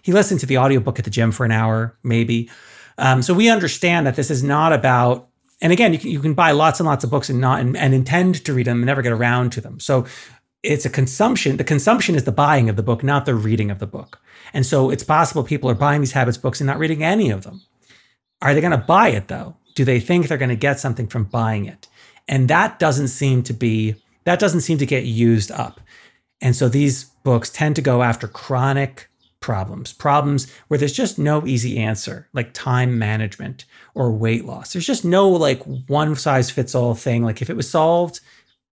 he listened to the audiobook at the gym for an hour, maybe. Um, so we understand that this is not about and again, you can, you can buy lots and lots of books and not and, and, intend to read them and never get around to them. So it's a consumption. The consumption is the buying of the book, not the reading of the book. And so it's possible people are buying these habits books and not reading any of them. Are they going to buy it though? Do they think they're going to get something from buying it? And that doesn't seem to be that doesn't seem to get used up. And so these books tend to go after chronic problems, problems where there's just no easy answer, like time management or weight loss. There's just no like one size fits all thing. Like if it was solved,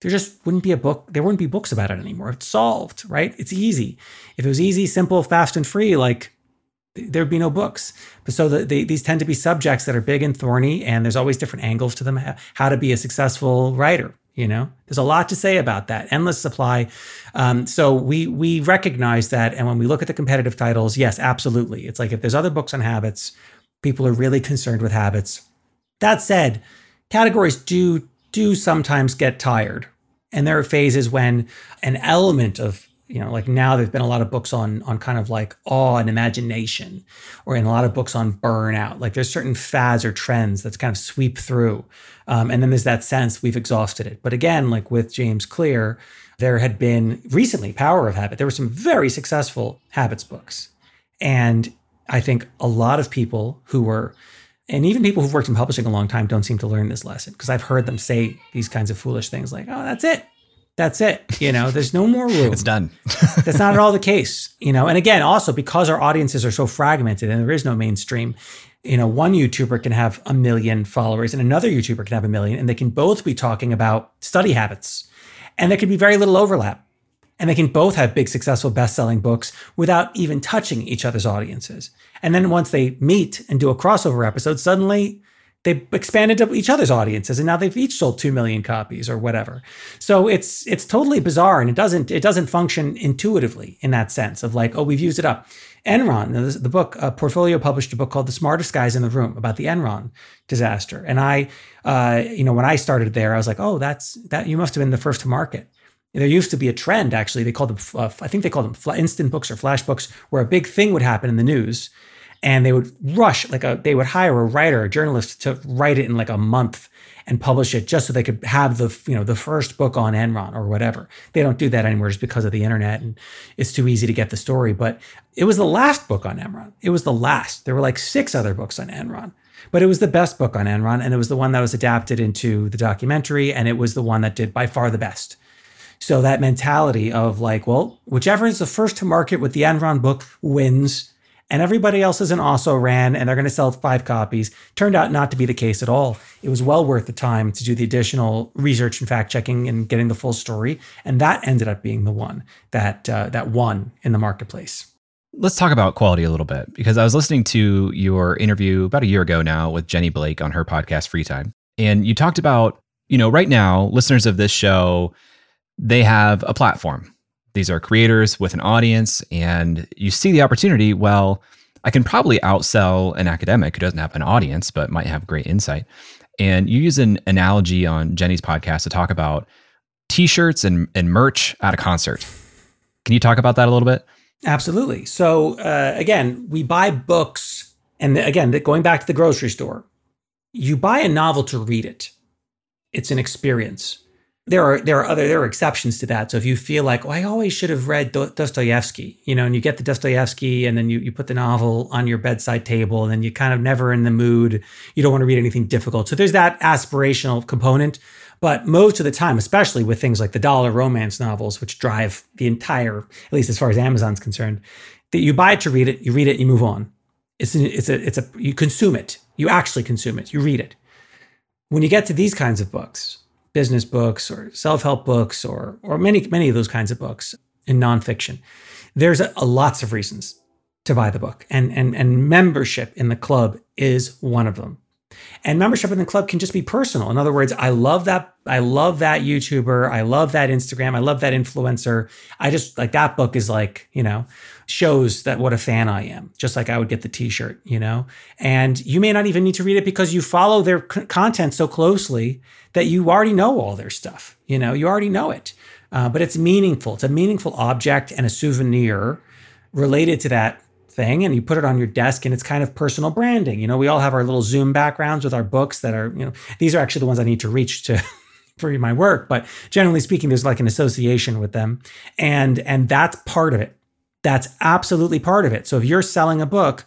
there just wouldn't be a book. There wouldn't be books about it anymore. It's solved, right? It's easy. If it was easy, simple, fast, and free, like there'd be no books. But so the, the, these tend to be subjects that are big and thorny, and there's always different angles to them. How to be a successful writer. You know, there's a lot to say about that. Endless supply. Um, so we we recognize that, and when we look at the competitive titles, yes, absolutely. It's like if there's other books on habits, people are really concerned with habits. That said, categories do do sometimes get tired. And there are phases when an element of, you know, like now there've been a lot of books on on kind of like awe and imagination, or in a lot of books on burnout. Like there's certain fads or trends that's kind of sweep through. Um, and then there's that sense we've exhausted it. But again, like with James Clear, there had been recently Power of Habit. There were some very successful habits books. And I think a lot of people who were and even people who've worked in publishing a long time don't seem to learn this lesson because I've heard them say these kinds of foolish things like, oh, that's it. That's it. You know, there's no more room. it's done. that's not at all the case. You know, and again, also because our audiences are so fragmented and there is no mainstream, you know, one YouTuber can have a million followers and another YouTuber can have a million, and they can both be talking about study habits. And there can be very little overlap and they can both have big successful best-selling books without even touching each other's audiences. And then once they meet and do a crossover episode, suddenly they expanded to each other's audiences and now they've each sold 2 million copies or whatever. So it's it's totally bizarre and it doesn't it doesn't function intuitively in that sense of like, oh, we've used it up. Enron, the, book, uh, Portfolio published a book called The Smartest Guys in the Room about the Enron disaster. And I, uh, you know, when I started there, I was like, oh, that's that you must have been the first to market there used to be a trend, actually. They called them, uh, I think they called them instant books or flash books, where a big thing would happen in the news, and they would rush, like a, they would hire a writer, a journalist, to write it in like a month and publish it just so they could have the, you know, the first book on Enron or whatever. They don't do that anymore just because of the internet and it's too easy to get the story. But it was the last book on Enron. It was the last. There were like six other books on Enron. But it was the best book on Enron, and it was the one that was adapted into the documentary, and it was the one that did by far the best. So that mentality of like, well, whichever is the first to market with the Enron book wins, and everybody else is an also ran, and they're going to sell five copies, turned out not to be the case at all. It was well worth the time to do the additional research and fact checking and getting the full story, and that ended up being the one that uh, that won in the marketplace. Let's talk about quality a little bit because I was listening to your interview about a year ago now with Jenny Blake on her podcast Free Time. And you talked about, you know, right now, listeners of this show, they have a platform. These are creators with an audience, and you see the opportunity. Well, I can probably outsell an academic who doesn't have an audience but might have great insight. And you use an analogy on Jenny's podcast to talk about t shirts and, and merch at a concert. Can you talk about that a little bit? Absolutely. So uh, again, we buy books, and again, going back to the grocery store, you buy a novel to read it. It's an experience. There are there are other there are exceptions to that. So if you feel like, oh, I always should have read Dostoevsky, you know, and you get the Dostoevsky, and then you you put the novel on your bedside table, and then you kind of never in the mood. You don't want to read anything difficult. So there's that aspirational component. But most of the time, especially with things like the dollar romance novels, which drive the entire, at least as far as Amazon's concerned, that you buy it to read it, you read it, you move on. It's a, it's a, it's a, you consume it. You actually consume it. You read it. When you get to these kinds of books, business books or self-help books or, or many, many of those kinds of books in nonfiction, there's a, a lots of reasons to buy the book. And, and, and membership in the club is one of them. And membership in the club can just be personal. In other words, I love that. I love that YouTuber. I love that Instagram. I love that influencer. I just like that book is like, you know, shows that what a fan I am, just like I would get the t shirt, you know? And you may not even need to read it because you follow their c- content so closely that you already know all their stuff. You know, you already know it. Uh, but it's meaningful. It's a meaningful object and a souvenir related to that thing and you put it on your desk and it's kind of personal branding. You know, we all have our little Zoom backgrounds with our books that are, you know, these are actually the ones I need to reach to for my work, but generally speaking there's like an association with them. And and that's part of it. That's absolutely part of it. So if you're selling a book,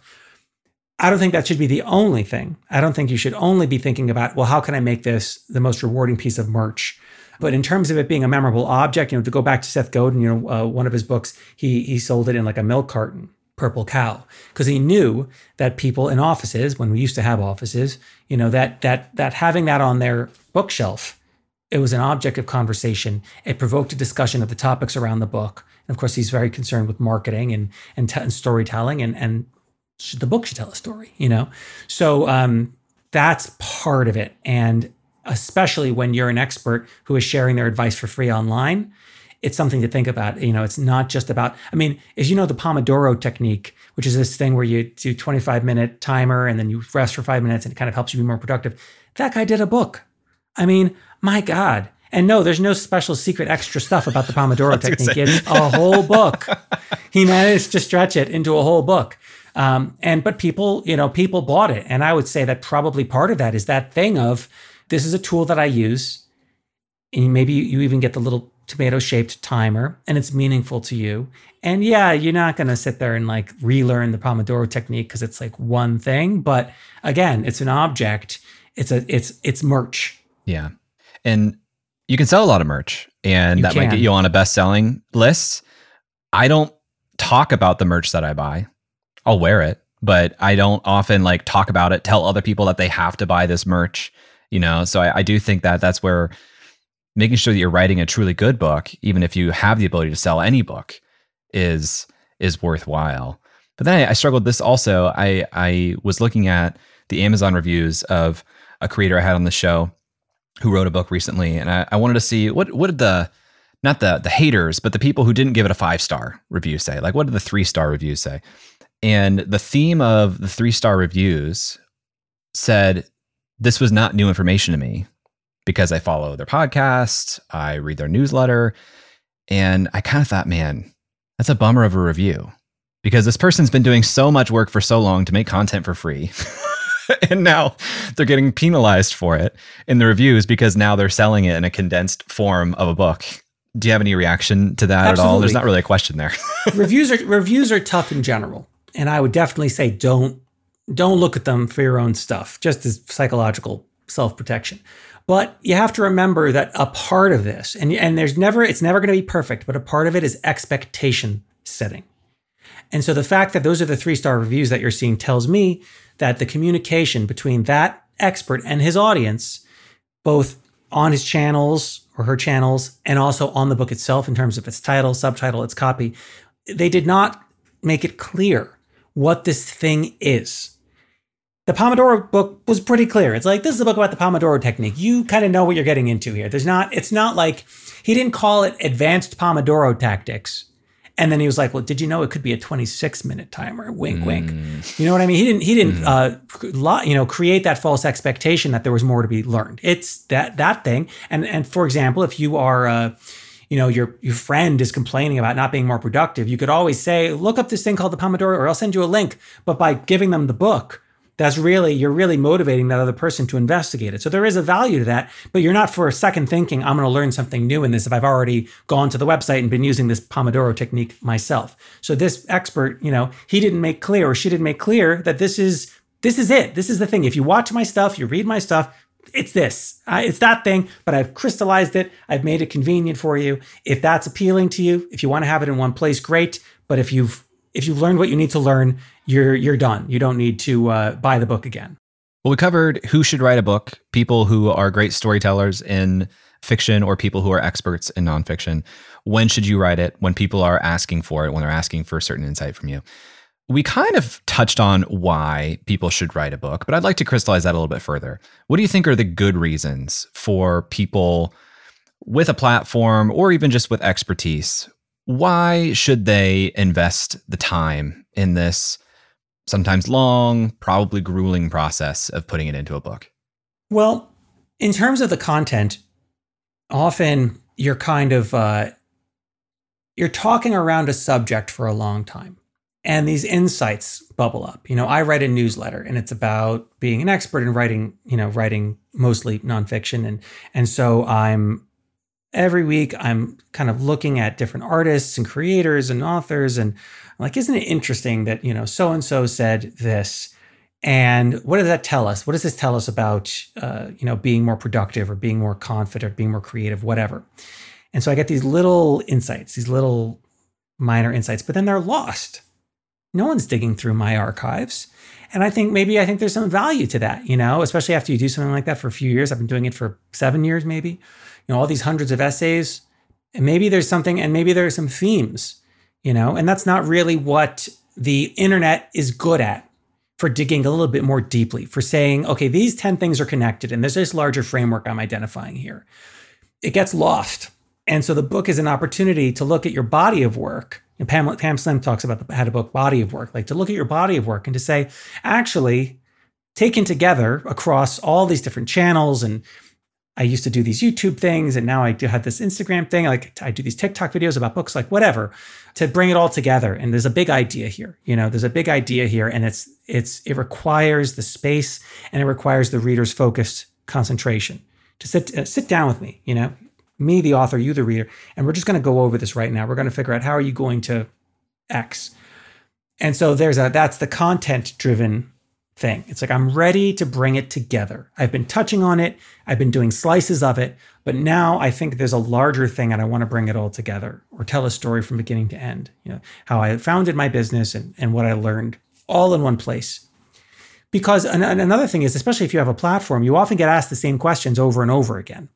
I don't think that should be the only thing. I don't think you should only be thinking about, well, how can I make this the most rewarding piece of merch? But in terms of it being a memorable object, you know, to go back to Seth Godin, you know, uh, one of his books, he he sold it in like a milk carton purple cow because he knew that people in offices when we used to have offices you know that that that having that on their bookshelf it was an object of conversation it provoked a discussion of the topics around the book and of course he's very concerned with marketing and and, t- and storytelling and and the book should tell a story you know so um that's part of it and especially when you're an expert who is sharing their advice for free online it's something to think about. You know, it's not just about, I mean, as you know, the Pomodoro technique, which is this thing where you do 25 minute timer and then you rest for five minutes and it kind of helps you be more productive. That guy did a book. I mean, my God. And no, there's no special secret extra stuff about the Pomodoro technique. It's a whole book. he managed to stretch it into a whole book. Um, and but people, you know, people bought it. And I would say that probably part of that is that thing of this is a tool that I use. And maybe you even get the little tomato shaped timer and it's meaningful to you. And yeah, you're not going to sit there and like relearn the Pomodoro technique because it's like one thing, but again, it's an object. It's a it's it's merch. Yeah. And you can sell a lot of merch and you that can. might get you on a best-selling list. I don't talk about the merch that I buy. I'll wear it, but I don't often like talk about it, tell other people that they have to buy this merch, you know. So I, I do think that that's where making sure that you're writing a truly good book, even if you have the ability to sell any book, is is worthwhile. But then I, I struggled this also. I I was looking at the Amazon reviews of a creator I had on the show who wrote a book recently, and I, I wanted to see what what did the not the the haters, but the people who didn't give it a five star review say. Like, what did the three star reviews say? And the theme of the three star reviews said, "This was not new information to me because I follow their podcast, I read their newsletter, and I kind of thought, man, that's a bummer of a review because this person's been doing so much work for so long to make content for free. and now they're getting penalized for it in the reviews because now they're selling it in a condensed form of a book. Do you have any reaction to that Absolutely. at all? There's not really a question there. reviews are reviews are tough in general, and I would definitely say don't don't look at them for your own stuff, just as psychological self protection. But you have to remember that a part of this, and, and there's never, it's never going to be perfect, but a part of it is expectation setting. And so the fact that those are the three star reviews that you're seeing tells me that the communication between that expert and his audience, both on his channels or her channels, and also on the book itself in terms of its title, subtitle, its copy, they did not make it clear what this thing is. The Pomodoro book was pretty clear. It's like this is a book about the Pomodoro technique. You kind of know what you're getting into here. There's not it's not like he didn't call it advanced Pomodoro tactics. And then he was like, "Well, did you know it could be a 26 minute timer?" Wink, mm. wink. You know what I mean? He didn't. He didn't. Mm. Uh, you know, create that false expectation that there was more to be learned. It's that that thing. And and for example, if you are, uh, you know, your your friend is complaining about not being more productive, you could always say, "Look up this thing called the Pomodoro," or I'll send you a link. But by giving them the book, that's really you're really motivating that other person to investigate it. So there is a value to that but you're not for a second thinking i'm going to learn something new in this if i've already gone to the website and been using this pomodoro technique myself. So this expert you know he didn't make clear or she didn't make clear that this is this is it. This is the thing. If you watch my stuff you read my stuff it's this. It's that thing but i've crystallized it. I've made it convenient for you. If that's appealing to you if you want to have it in one place great. But if you've if you've learned what you need to learn, you're you're done. You don't need to uh, buy the book again. Well, we covered who should write a book, people who are great storytellers in fiction or people who are experts in nonfiction. When should you write it? When people are asking for it, when they're asking for a certain insight from you. We kind of touched on why people should write a book, but I'd like to crystallize that a little bit further. What do you think are the good reasons for people with a platform or even just with expertise why should they invest the time in this sometimes long, probably grueling process of putting it into a book? Well, in terms of the content, often you're kind of uh, you're talking around a subject for a long time and these insights bubble up you know i write a newsletter and it's about being an expert in writing you know writing mostly nonfiction and and so i'm every week I'm kind of looking at different artists and creators and authors and I'm like isn't it interesting that you know so and so said this? And what does that tell us? What does this tell us about uh, you know being more productive or being more confident being more creative whatever? And so I get these little insights these little minor insights but then they're lost. No one's digging through my archives. And I think maybe I think there's some value to that you know especially after you do something like that for a few years. I've been doing it for 7 years maybe you know all these hundreds of essays and maybe there's something and maybe there are some themes you know and that's not really what the internet is good at for digging a little bit more deeply for saying okay these 10 things are connected and there's this larger framework i'm identifying here. It gets lost. And so the book is an opportunity to look at your body of work. And pam, pam slim talks about the, how to book body of work like to look at your body of work and to say actually taken together across all these different channels and I used to do these YouTube things and now I do have this Instagram thing. Like I do these TikTok videos about books, like whatever, to bring it all together. And there's a big idea here. You know, there's a big idea here, and it's it's it requires the space and it requires the reader's focused concentration to sit uh, sit down with me. You know, me, the author, you, the reader, and we're just going to go over this right now. We're going to figure out how are you going to X. And so there's a that's the content driven thing. It's like I'm ready to bring it together. I've been touching on it, I've been doing slices of it, but now I think there's a larger thing and I want to bring it all together or tell a story from beginning to end. You know, how I founded my business and, and what I learned all in one place. Because an, another thing is, especially if you have a platform, you often get asked the same questions over and over again.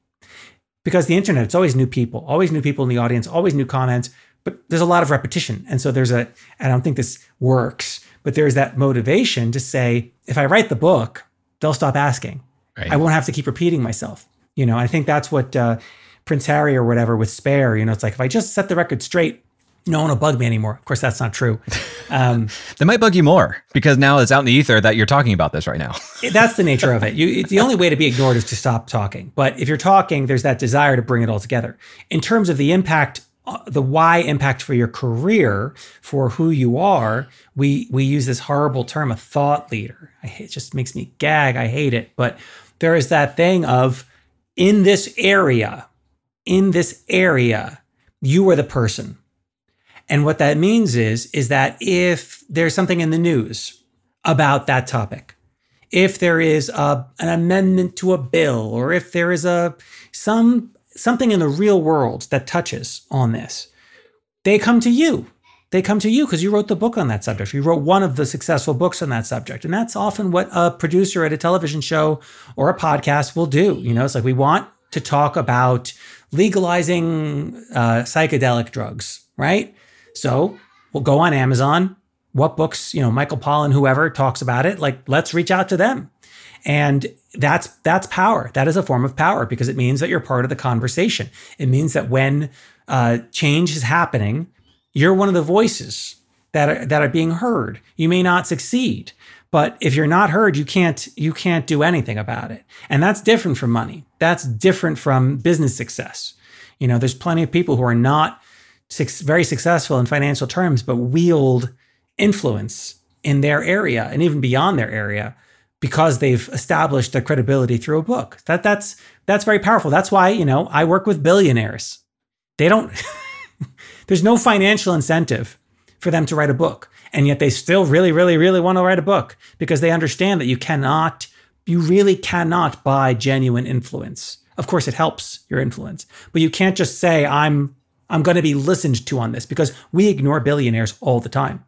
Because the internet, it's always new people, always new people in the audience, always new comments, but there's a lot of repetition. And so there's a, I don't think this works but there's that motivation to say, if I write the book, they'll stop asking. Right. I won't have to keep repeating myself. You know, I think that's what uh, Prince Harry or whatever with Spare, you know, it's like if I just set the record straight, no one will bug me anymore. Of course, that's not true. Um, they might bug you more because now it's out in the ether that you're talking about this right now. that's the nature of it. You, the only way to be ignored is to stop talking. But if you're talking, there's that desire to bring it all together. In terms of the impact Uh, the why impact for your career for who you are we we use this horrible term a thought leader. It just makes me gag. I hate it. But there is that thing of in this area in this area you are the person. And what that means is is that if there's something in the news about that topic. If there is a, an amendment to a bill or if there is a some something in the real world that touches on this, they come to you. They come to you because you wrote the book on that subject. You wrote one of the successful books on that subject. And that's often what a producer at a television show or a podcast will do. You know, it's like we want to talk about legalizing uh, psychedelic drugs, right? So we'll go on Amazon. What books, you know, Michael Pollan, whoever talks about it, like let's reach out to them. And that's that's power. That is a form of power because it means that you're part of the conversation. It means that when uh, change is happening, you're one of the voices that are, that are being heard. You may not succeed, but if you're not heard, you can't you can't do anything about it. And that's different from money. That's different from business success. You know, there's plenty of people who are not very successful in financial terms, but wield influence in their area and even beyond their area because they've established their credibility through a book. That that's that's very powerful. That's why, you know, I work with billionaires. They don't there's no financial incentive for them to write a book. And yet they still really really really want to write a book because they understand that you cannot you really cannot buy genuine influence. Of course it helps your influence, but you can't just say I'm I'm going to be listened to on this because we ignore billionaires all the time.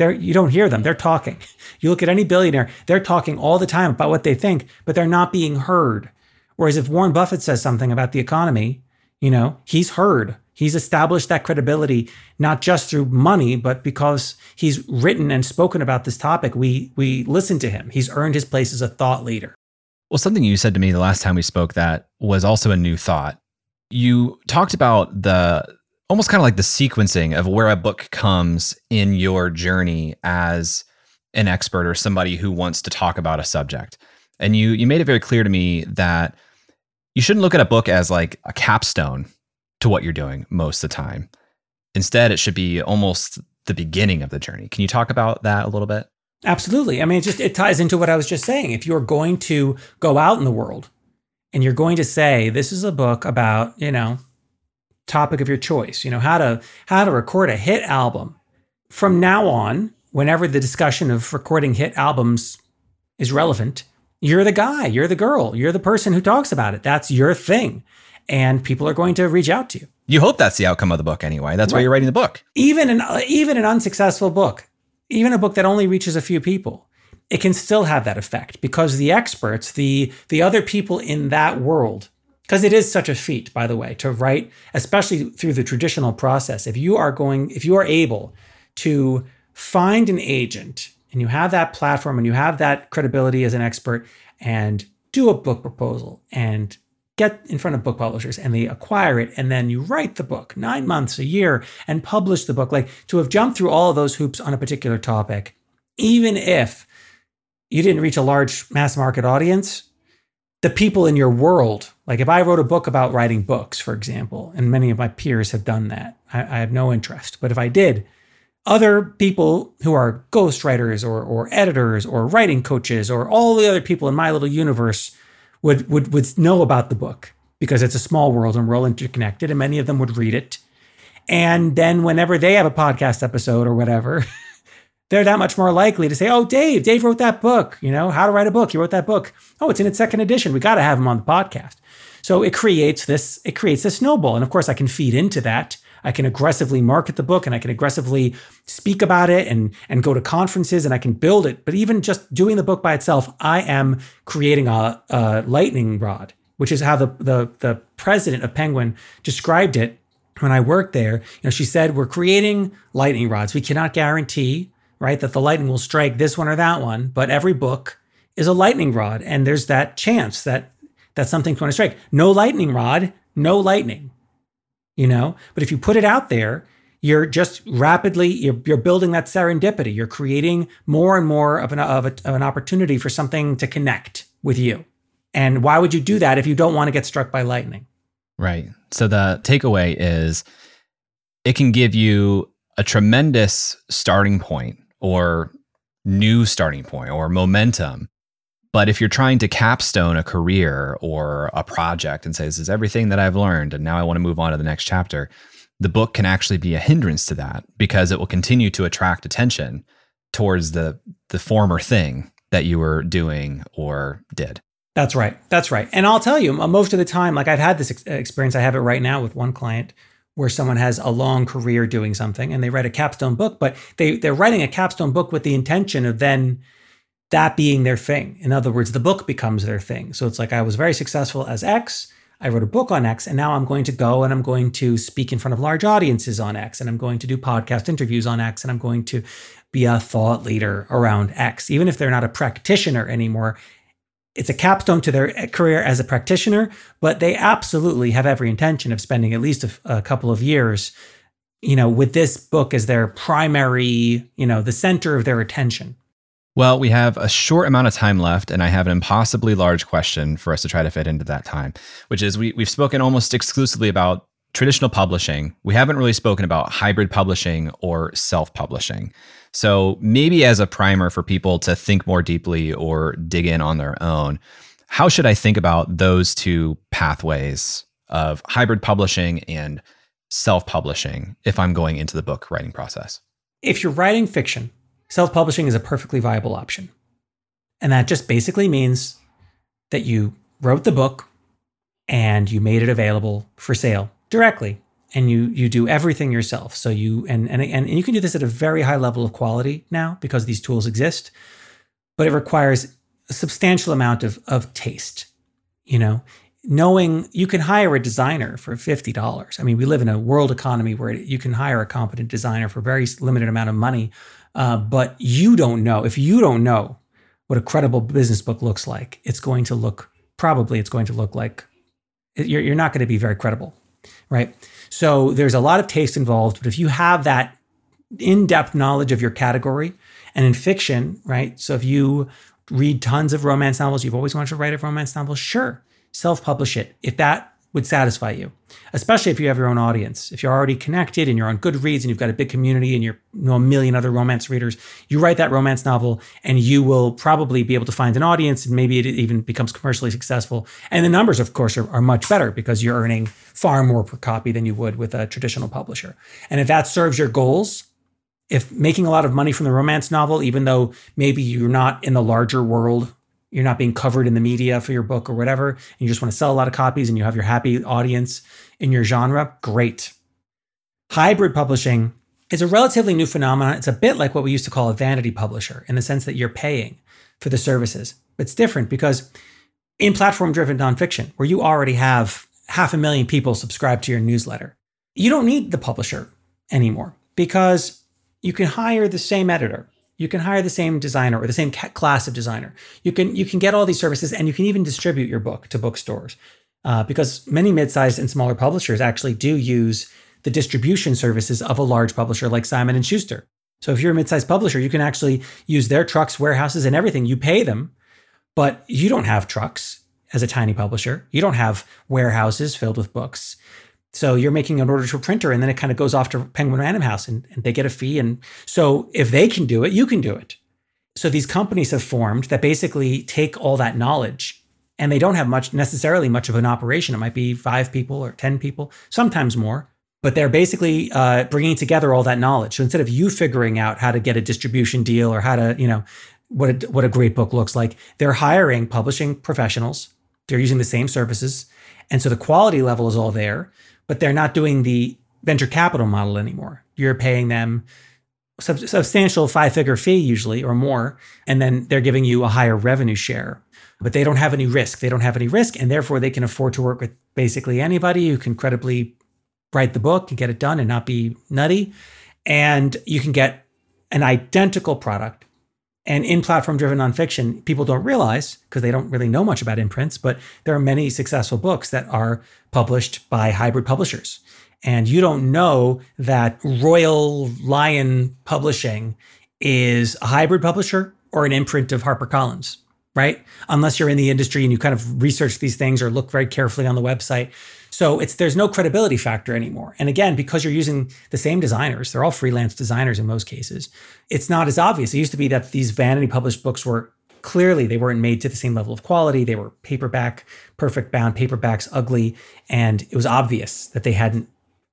They're, you don't hear them. They're talking. You look at any billionaire, they're talking all the time about what they think, but they're not being heard. Whereas if Warren Buffett says something about the economy, you know, he's heard. He's established that credibility not just through money, but because he's written and spoken about this topic. We we listen to him. He's earned his place as a thought leader. Well, something you said to me the last time we spoke that was also a new thought. You talked about the almost kind of like the sequencing of where a book comes in your journey as an expert or somebody who wants to talk about a subject. And you you made it very clear to me that you shouldn't look at a book as like a capstone to what you're doing most of the time. Instead, it should be almost the beginning of the journey. Can you talk about that a little bit? Absolutely. I mean, it just it ties into what I was just saying. If you're going to go out in the world and you're going to say this is a book about, you know, topic of your choice. You know, how to how to record a hit album. From now on, whenever the discussion of recording hit albums is relevant, you're the guy, you're the girl, you're the person who talks about it. That's your thing. And people are going to reach out to you. You hope that's the outcome of the book anyway. That's right. why you're writing the book. Even an even an unsuccessful book, even a book that only reaches a few people, it can still have that effect because the experts, the the other people in that world because it is such a feat by the way to write especially through the traditional process if you are going if you are able to find an agent and you have that platform and you have that credibility as an expert and do a book proposal and get in front of book publishers and they acquire it and then you write the book 9 months a year and publish the book like to have jumped through all of those hoops on a particular topic even if you didn't reach a large mass market audience the people in your world. Like if I wrote a book about writing books, for example, and many of my peers have done that, I, I have no interest. But if I did, other people who are ghostwriters or, or editors or writing coaches or all the other people in my little universe would, would, would know about the book because it's a small world and we're all interconnected and many of them would read it. And then whenever they have a podcast episode or whatever, they're that much more likely to say, "Oh, Dave, Dave wrote that book. You know, how to write a book. He wrote that book. Oh, it's in its second edition. We got to have him on the podcast." So it creates this. It creates a snowball, and of course, I can feed into that. I can aggressively market the book, and I can aggressively speak about it, and and go to conferences, and I can build it. But even just doing the book by itself, I am creating a, a lightning rod, which is how the the the president of Penguin described it when I worked there. You know, she said, "We're creating lightning rods. We cannot guarantee." Right? That the lightning will strike this one or that one, but every book is a lightning rod, and there's that chance that that something's going to strike. No lightning rod, no lightning. You know, but if you put it out there, you're just rapidly you're, you're building that serendipity. You're creating more and more of an of, a, of an opportunity for something to connect with you. And why would you do that if you don't want to get struck by lightning? Right. So the takeaway is it can give you a tremendous starting point or new starting point or momentum. But if you're trying to capstone a career or a project and say, this is everything that I've learned, and now I want to move on to the next chapter, the book can actually be a hindrance to that because it will continue to attract attention towards the the former thing that you were doing or did. That's right. That's right. And I'll tell you, most of the time, like I've had this ex- uh, experience, I have it right now with one client where someone has a long career doing something and they write a capstone book, but they they're writing a capstone book with the intention of then that being their thing. In other words, the book becomes their thing. So it's like I was very successful as X. I wrote a book on X, and now I'm going to go and I'm going to speak in front of large audiences on X, and I'm going to do podcast interviews on X, and I'm going to be a thought leader around X. Even if they're not a practitioner anymore, it's a capstone to their career as a practitioner, but they absolutely have every intention of spending at least a, a couple of years, you know, with this book as their primary, you know, the center of their attention. Well, we have a short amount of time left, and I have an impossibly large question for us to try to fit into that time, which is we, we've spoken almost exclusively about traditional publishing. We haven't really spoken about hybrid publishing or self publishing. So, maybe as a primer for people to think more deeply or dig in on their own, how should I think about those two pathways of hybrid publishing and self publishing if I'm going into the book writing process? If you're writing fiction, self publishing is a perfectly viable option. And that just basically means that you wrote the book and you made it available for sale directly and you you do everything yourself. So you and and and you can do this at a very high level of quality now because these tools exist but it requires a substantial amount of of taste you know? Knowing you can hire a designer for $50 i mean we live in a world economy where you can hire a competent designer for a very limited amount of money uh, but you don't know if you don't know what a credible business book looks like. It's going to look probably it's going to look like you're, you're not going to be very credible, right? So there's a lot of taste involved. But if you have that in-depth knowledge of your category, and in fiction, right? So if you read tons of romance novels, you've always wanted to write a romance novel, sure, self-publish it. If that would satisfy you, especially if you have your own audience. If you're already connected and you're on Goodreads and you've got a big community and you're you know a million other romance readers, you write that romance novel and you will probably be able to find an audience and maybe it even becomes commercially successful. And the numbers, of course, are, are much better because you're earning far more per copy than you would with a traditional publisher. And if that serves your goals, if making a lot of money from the romance novel, even though maybe you're not in the larger world you're not being covered in the media for your book or whatever, and you just want to sell a lot of copies and you have your happy audience in your genre, great. Hybrid publishing is a relatively new phenomenon. It's a bit like what we used to call a vanity publisher in the sense that you're paying for the services. But it's different because in platform driven nonfiction, where you already have half a million people subscribed to your newsletter, you don't need the publisher anymore because you can hire the same editor you can hire the same designer or the same class of designer. You can you can get all these services, and you can even distribute your book to bookstores, uh, because many mid-sized and smaller publishers actually do use the distribution services of a large publisher like Simon and Schuster. So if you're a mid-sized publisher, you can actually use their trucks, warehouses, and everything. You pay them, but you don't have trucks as a tiny publisher. You don't have warehouses filled with books. So you're making an order to a printer and then it kind of goes off to Penguin Random House and, and they get a fee. And so if they can do it, you can do it. So these companies have formed that basically take all that knowledge and they don't have much necessarily much of an operation. It might be five people or 10 people, sometimes more, but they're basically uh, bringing together all that knowledge. So instead of you figuring out how to get a distribution deal or how to, you know, what a, what a great book looks like, they're hiring publishing professionals. They're using the same services. And so the quality level is all there but they're not doing the venture capital model anymore. You're paying them sub- substantial five figure fee usually or more, and then they're giving you a higher revenue share. But they don't have any risk. They don't have any risk, and therefore they can afford to work with basically anybody who can credibly write the book and get it done and not be nutty. And you can get an identical product and in platform driven nonfiction, people don't realize because they don't really know much about imprints, but there are many successful books that are published by hybrid publishers. And you don't know that Royal Lion Publishing is a hybrid publisher or an imprint of HarperCollins, right? Unless you're in the industry and you kind of research these things or look very carefully on the website. So it's there's no credibility factor anymore. And again, because you're using the same designers, they're all freelance designers in most cases. It's not as obvious. It used to be that these vanity published books were clearly they weren't made to the same level of quality. They were paperback, perfect bound paperbacks, ugly, and it was obvious that they hadn't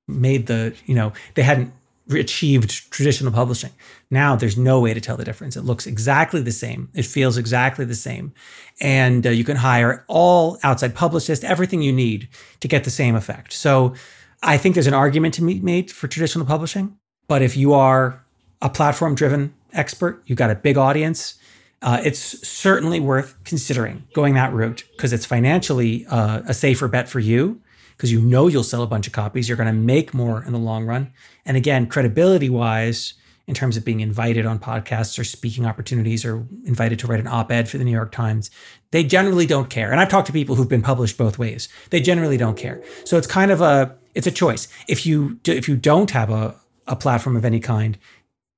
made the, you know, they hadn't achieved traditional publishing. Now there's no way to tell the difference. It looks exactly the same. It feels exactly the same. And uh, you can hire all outside publicists, everything you need to get the same effect. So I think there's an argument to be made for traditional publishing. But if you are a platform driven expert, you've got a big audience, uh, it's certainly worth considering going that route because it's financially uh, a safer bet for you because you know you'll sell a bunch of copies. You're going to make more in the long run. And again, credibility wise, in terms of being invited on podcasts or speaking opportunities or invited to write an op ed for the New York Times, they generally don't care. And I've talked to people who've been published both ways. They generally don't care. So it's kind of a it's a choice. If you if you don't have a, a platform of any kind,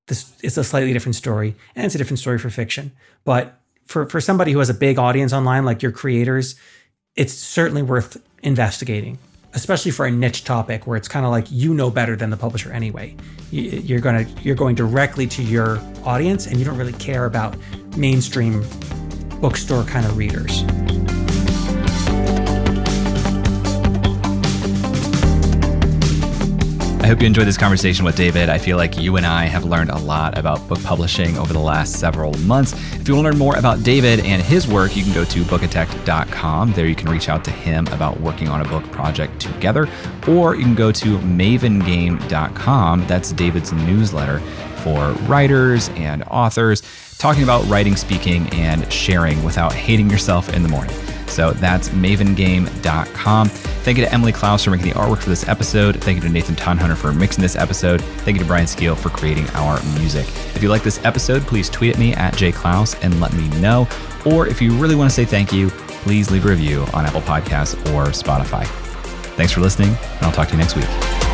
this it's a slightly different story, and it's a different story for fiction. But for for somebody who has a big audience online, like your creators, it's certainly worth investigating, especially for a niche topic where it's kind of like you know better than the publisher anyway. You're gonna you're going directly to your audience, and you don't really care about mainstream bookstore kind of readers. Hope you enjoyed this conversation with David. I feel like you and I have learned a lot about book publishing over the last several months. If you want to learn more about David and his work, you can go to bookitect.com. There you can reach out to him about working on a book project together, or you can go to mavengame.com. That's David's newsletter for writers and authors talking about writing, speaking, and sharing without hating yourself in the morning. So that's mavengame.com. Thank you to Emily Clouse for making the artwork for this episode. Thank you to Nathan Todhunter for mixing this episode. Thank you to Brian Skeel for creating our music. If you like this episode, please tweet at me at jclouse and let me know. Or if you really want to say thank you, please leave a review on Apple Podcasts or Spotify. Thanks for listening, and I'll talk to you next week.